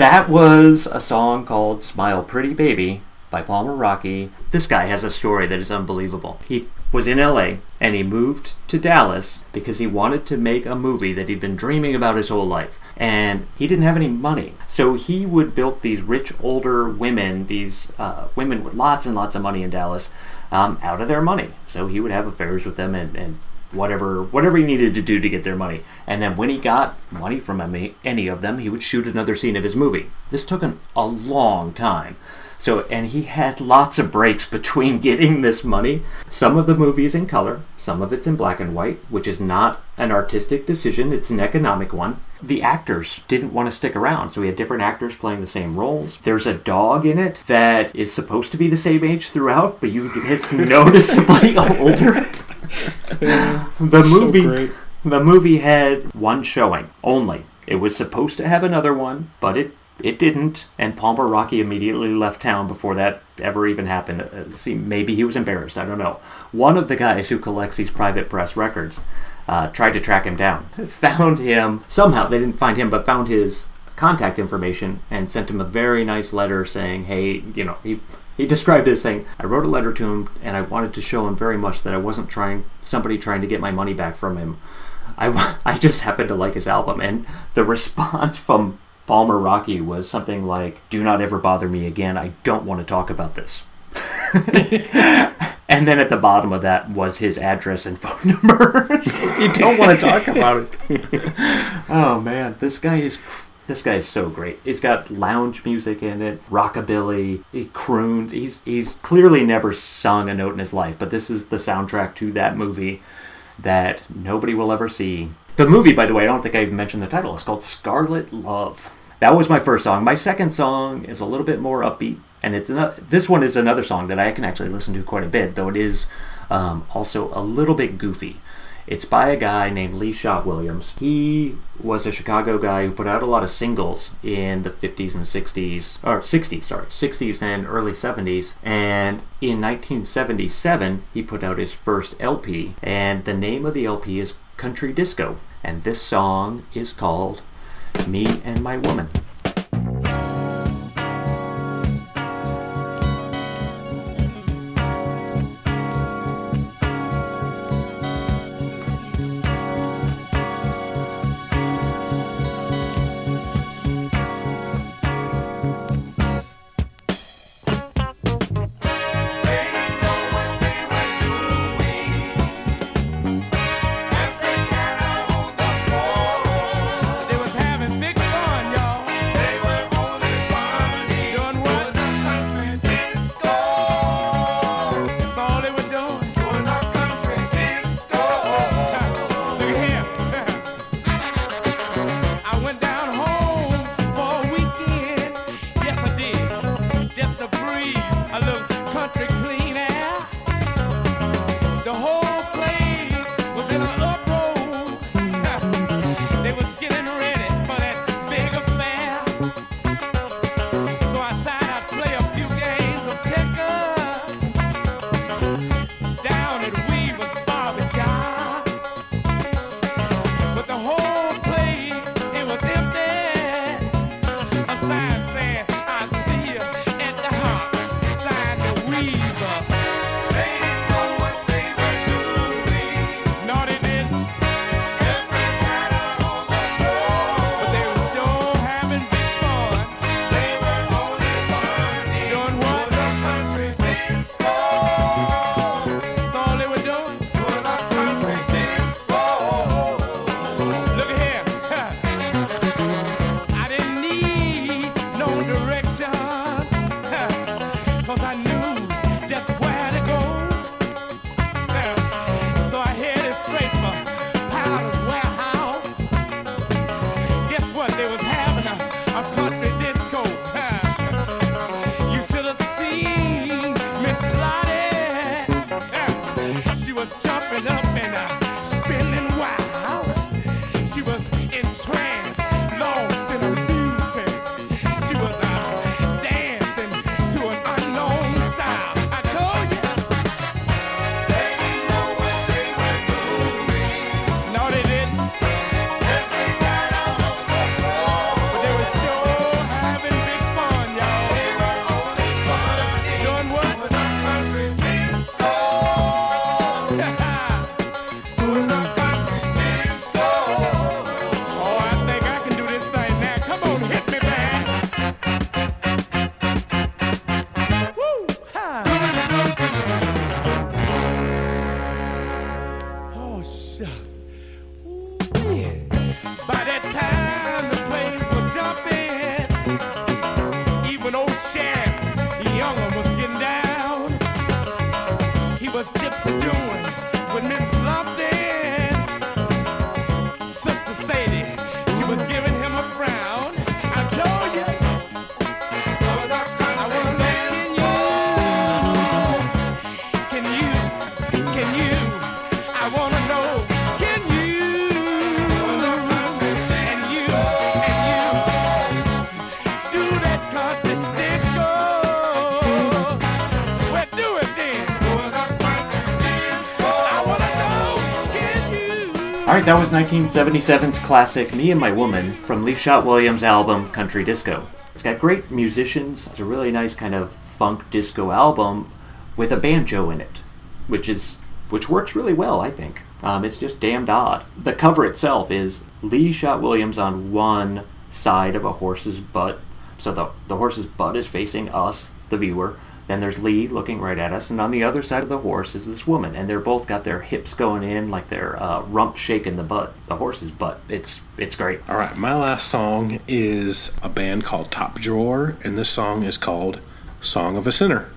That was a song called Smile Pretty Baby by Palmer Rockey. This guy has a story that is unbelievable. He was in LA and he moved to Dallas because he wanted to make a movie that he'd been dreaming about his whole life. And he didn't have any money. So he would build these rich older women, these uh, women with lots and lots of money in Dallas, um, out of their money. So he would have affairs with them and, and whatever whatever he needed to do to get their money. And then when he got money from any, of them, he would shoot another scene of his movie. This took him a long time. So and he had lots of breaks between getting this money. Some of the movie is in color, some of it's in black and white, which is not an artistic decision, it's an economic one. The actors didn't want to stick around, so we had different actors playing the same roles. There's a dog in it that is supposed to be the same age throughout, but you it's noticeably older. the So movie great. the movie had one showing only. It was supposed to have another one, but it it didn't. And Palmer Rockey immediately left town before that ever even happened. Uh, see, maybe he was embarrassed. I don't know. One of the guys who collects these private press records uh, tried to track him down. Found him somehow. They didn't find him, but found his contact information and sent him a very nice letter saying, "Hey, you know, he." He described it as saying, I wrote a letter to him and I wanted to show him very much that I wasn't trying, somebody trying to get my money back from him. I, I just happened to like his album. And the response from Palmer Rockey was something like, Do not ever bother me again. I don't want to talk about this. and then at the bottom of that was his address and phone number. if you don't want to talk about it. oh man, this guy is this guy is so great. He's got lounge music in it, rockabilly, he croons. He's he's clearly never sung a note in his life, but this is the soundtrack to that movie that nobody will ever see. The movie, by the way, I don't think I even mentioned the title. It's called Scarlet Love. That was my first song. My second song is a little bit more upbeat, and it's another, this one is another song that I can actually listen to quite a bit, though it is um, also a little bit goofy. It's by a guy named Lee Shot Williams. He was a Chicago guy who put out a lot of singles in the 50s and 60s, or 60s, sorry, 60s and early 70s. And in 1977, he put out his first LP, and the name of the LP is Country Disco. And this song is called Me and My Woman. That was 1977's classic "Me and My Woman" from Lee Shot Williams' album Country Disco. It's got great musicians. It's a really nice kind of funk disco album with a banjo in it, which is which works really well, I think. Um, it's just damned odd. The cover itself is Lee Shot Williams on one side of a horse's butt, so the the horse's butt is facing us, the viewer. Then there's Lee looking right at us, and on the other side of the horse is this woman, and they're both got their hips going in like their uh, rump shaking the butt, the horse's butt. It's it's great. All right, my last song is a band called Top Drawer, and this song is called Song of a Sinner.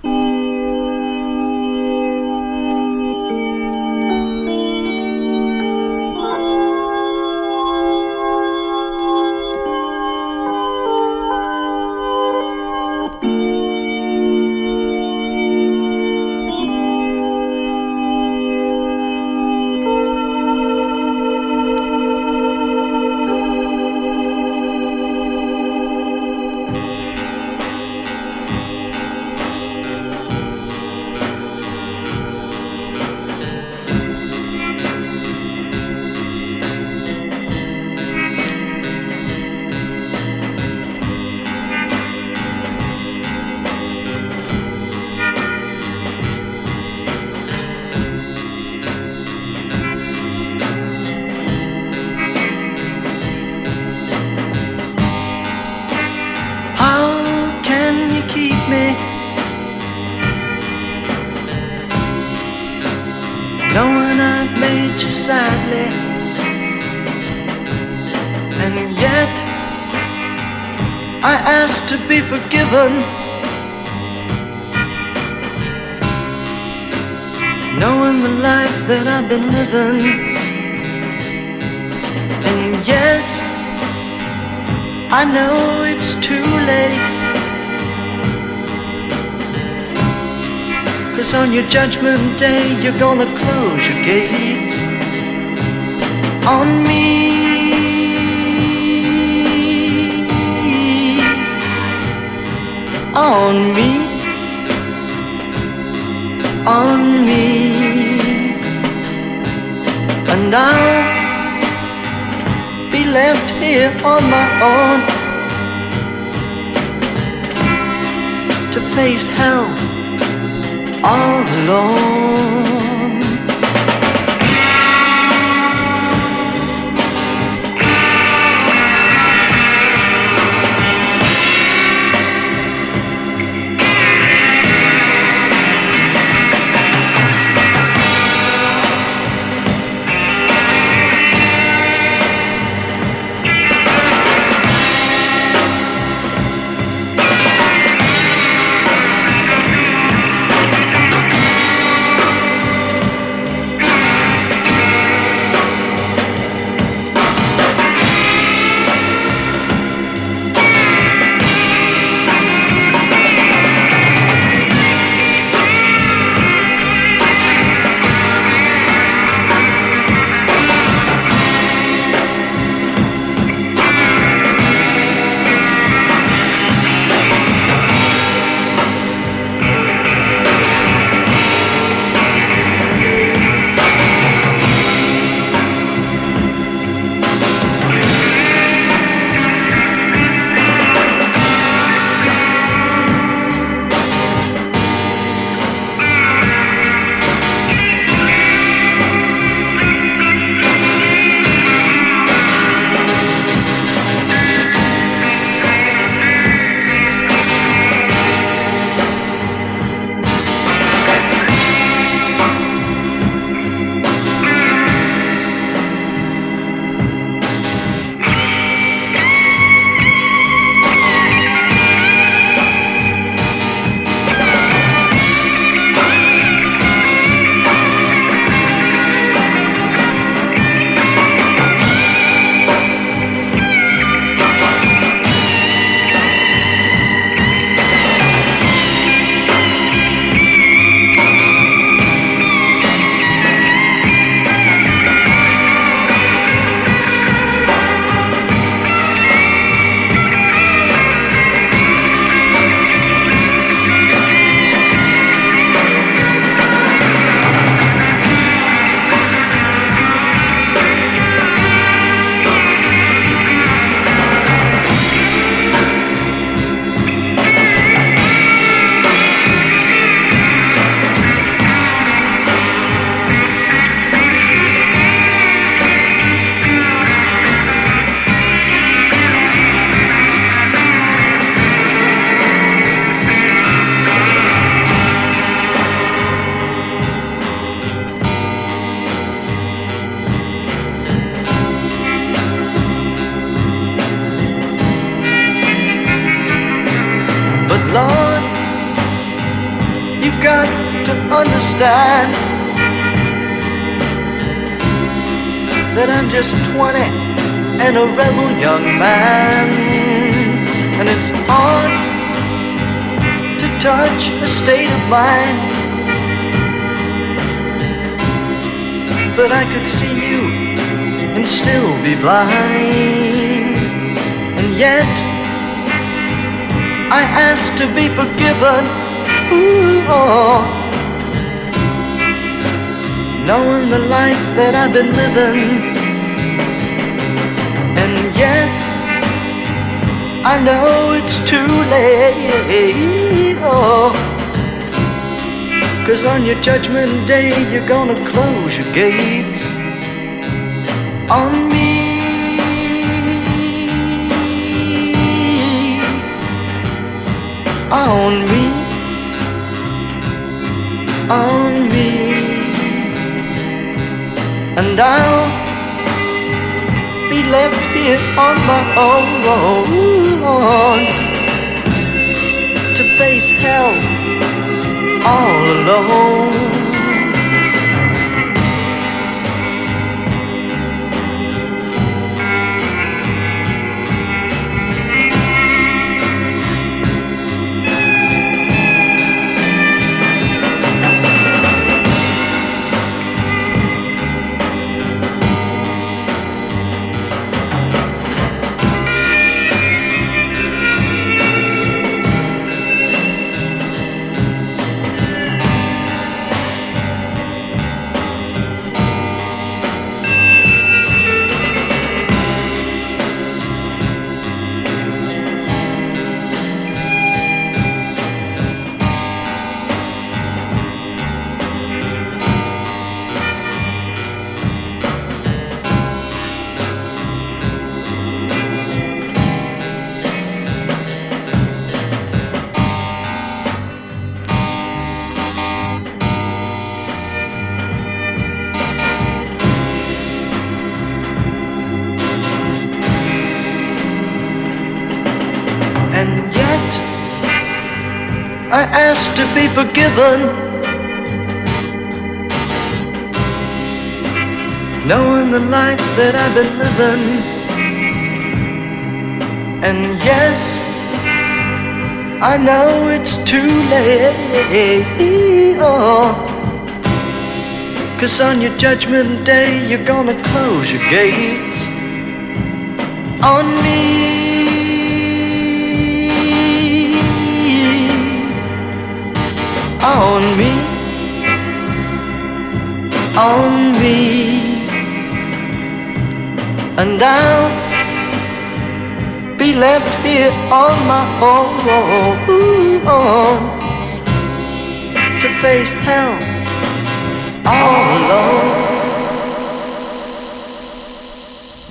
Living, and yes. I know it's too late. Cause on your judgment day, you're gonna close your gates on me. On me. On me. And I'll be left here on my own to face hell all alone. Understand that I'm just 20 and a rebel young man. And it's hard to touch a state of mind. But I could see you and still be blind. And yet, I ask to be forgiven. Oh knowing the life that I've been living. And yes, I know it's too late. Oh, cause on your judgment day, you're gonna close your gates on me. On me, on me and I'll be left here on my own to face hell all alone. I ask to be forgiven. Knowing the life that I've been living, and yes, I know it's too late. Cause on your judgment day, you're gonna close your gates on me. On me, on me, and I'll be left here on my own to face hell all alone.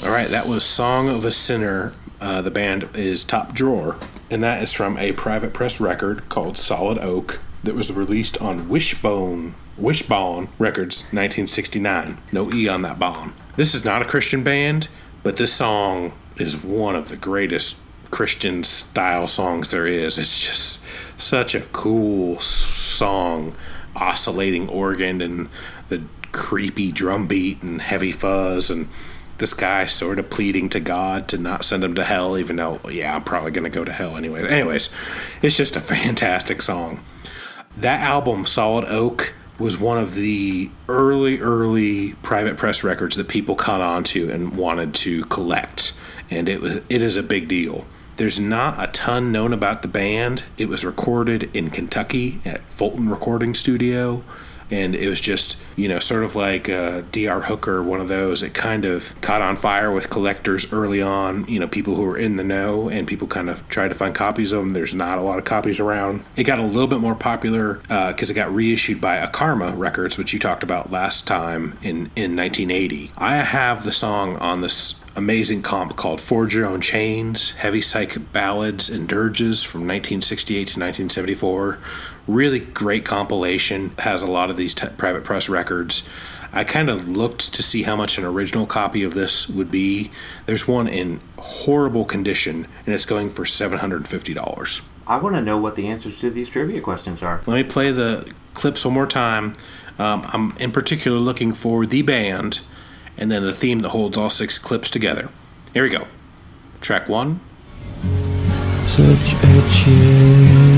All right, that was Song of a Sinner. Uh, the band is Top Drawer, and that is from a private press record called Solid Oak that was released on Wishbone Wishbone Records 1969. No E on that bone. This is not a Christian band, but this song is one of the greatest Christian style songs there is. It's just such a cool song, oscillating organ and the creepy drum beat and heavy fuzz and this guy sort of pleading to God to not send him to hell, even though, yeah, I'm probably going to go to hell anyway. Anyways, it's just a fantastic song. That album, Solid Oak, was one of the early, early private press records that people caught on to and wanted to collect. And it was it is a big deal. There's not a ton known about the band. It was recorded in Kentucky at Fulton Recording Studio. And it was just, you know, sort of like uh, D.R. Hooker, one of those. It kind of caught on fire with collectors early on, you know, people who were in the know, and people kind of tried to find copies of them. There's not a lot of copies around. It got a little bit more popular because it got reissued by Akarma Records, which you talked about last time in, in 1980. I have the song on this amazing comp called Forge Your Own Chains, Heavy Psych Ballads and Dirges from 1968 to 1974. Really great compilation, has a lot of these t- private press records. I kind of looked to see how much an original copy of this would be. There's one in horrible condition, and it's going for $750. I want to know what the answers to these trivia questions are. Let me play the clips one more time. Um, I'm in particular looking for the band and then the theme that holds all six clips together. Here we go. Track one. Such a chill.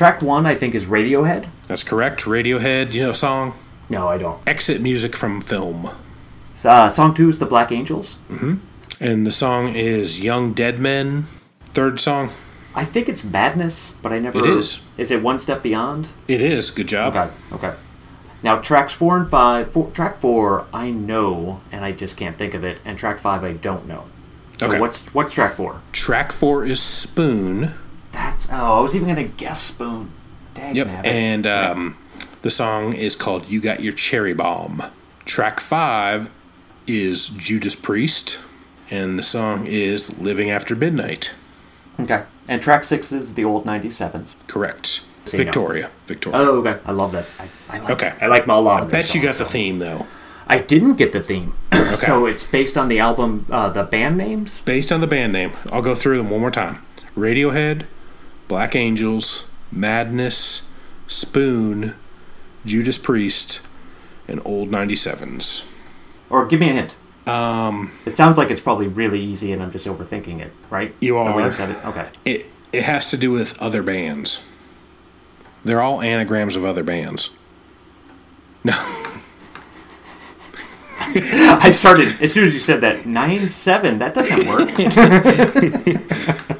Track one, I think, is Radiohead. That's correct. Radiohead, you know a song? No, I don't. Exit music from film. Uh, song two is the Black Angels. hmm And the song is Young Dead Men. Third song. I think it's Madness, but I never. It is. Is it One Step Beyond? It is. Good job. Okay. Okay. Now tracks four and five. Four, track four, I know, and I just can't think of it. And track five, I don't know. So Okay. What's what's track four? Track four is Spoon. That's oh, I was even gonna guess Spoon. Dang Yep. nabbit. And um, the song is called You Got Your Cherry Bomb. Track five is Judas Priest. And the song is Living After Midnight. Okay. And track six is the old '97. Correct. No. Victoria. Victoria. Oh, okay. I love that. I, I like, Okay. I like my lot I bet you got the so. theme, though. I didn't get the theme. Okay. so it's based on the album, uh, the band names. Based on the band name, I'll go through them one more time Radiohead, Black Angels, Madness, Spoon, Judas Priest, and Old 97s. Or give me a hint. Um, It sounds like it's probably really easy, and I'm just overthinking it. Right? You The way are. said it. Okay. it, it has to do with other bands. They're all anagrams of other bands. No. I started as soon as you said that nine seven. That doesn't work.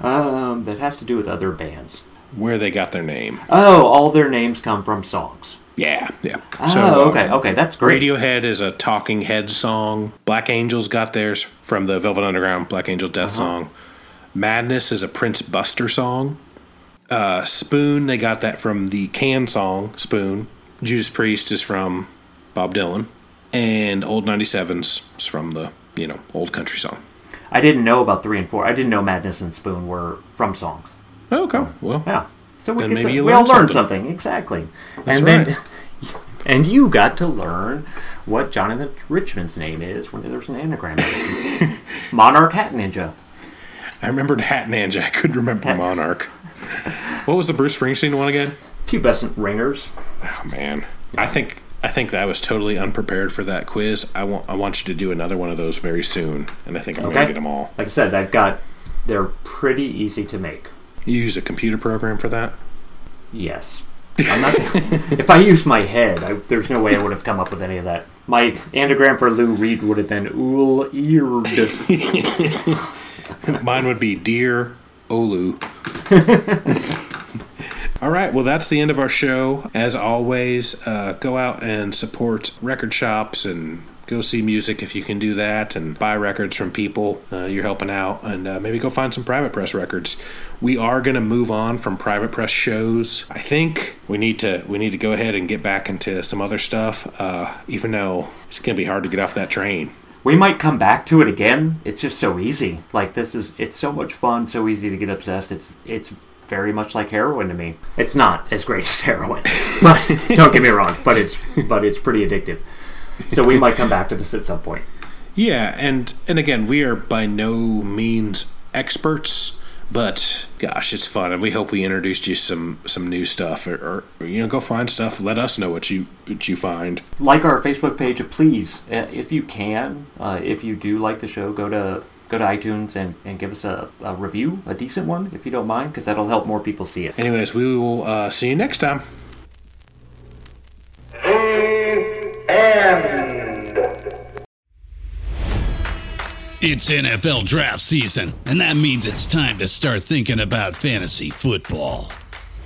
um, that has to do with other bands. Where they got their name. Oh, all their names come from songs. Yeah, yeah. Oh, uh, okay, okay, that's great. Radiohead is a Talking Heads song. Black Angels got theirs from the Velvet Underground Black Angel Death Uh-huh. song. Madness is a Prince Buster song. Uh, Spoon, they got that from the Can song, Spoon. Judas Priest is from Bob Dylan. And Old 97s is from the, you know, old country song. I didn't know about three and four. I didn't know Madness and Spoon were from songs. Oh, okay. Oh. Well, yeah. So we, then get maybe to- you we all learned learned something. something. exactly. That's and then, right. and you got to learn what Jonathan Richman's name is when there's an anagram. Monarch Hat Ninja. I remembered Hat Ninja. I couldn't remember Monarch. What was the Bruce Springsteen one again? Pubescent ringers. Oh man, I think I think that I was totally unprepared for that quiz. I want I want you to do another one of those very soon, and I think I'm gonna get them all. Like I said, I've got. They're pretty easy to make. You use a computer program for that? Yes. I'm not, if I used my head, I, there's no way I would have come up with any of that. My anagram for Lou Reed would have been ool eared. Mine would be Dear Olu. All right, well, that's the end of our show. As always, uh, go out and support record shops and go see music if you can do that and buy records from people. Uh, you're helping out, and uh, maybe go find some private press records. We are going to move on from private press shows. I think we need to we need to go ahead and get back into some other stuff. Uh, even though it's going to be hard to get off that train. We might come back to it again. It's just so easy. Like this is it's so much fun, so easy to get obsessed. It's it's very much like heroin to me. It's not as great as heroin, but don't get me wrong. But it's but it's pretty addictive. So we might come back to this at some point. Yeah, and and again, we are by no means experts, but gosh, it's fun, and we hope we introduced you some some new stuff, or, or you know, go find stuff. Let us know what you what you find. Like our Facebook page, please, uh, if you can, uh, if you do like the show, go to go to iTunes and, and give us a, a review, a decent one, if you don't mind, because that'll help more people see it. Anyways, we will uh, see you next time. It's NFL draft season, and that means it's time to start thinking about fantasy football.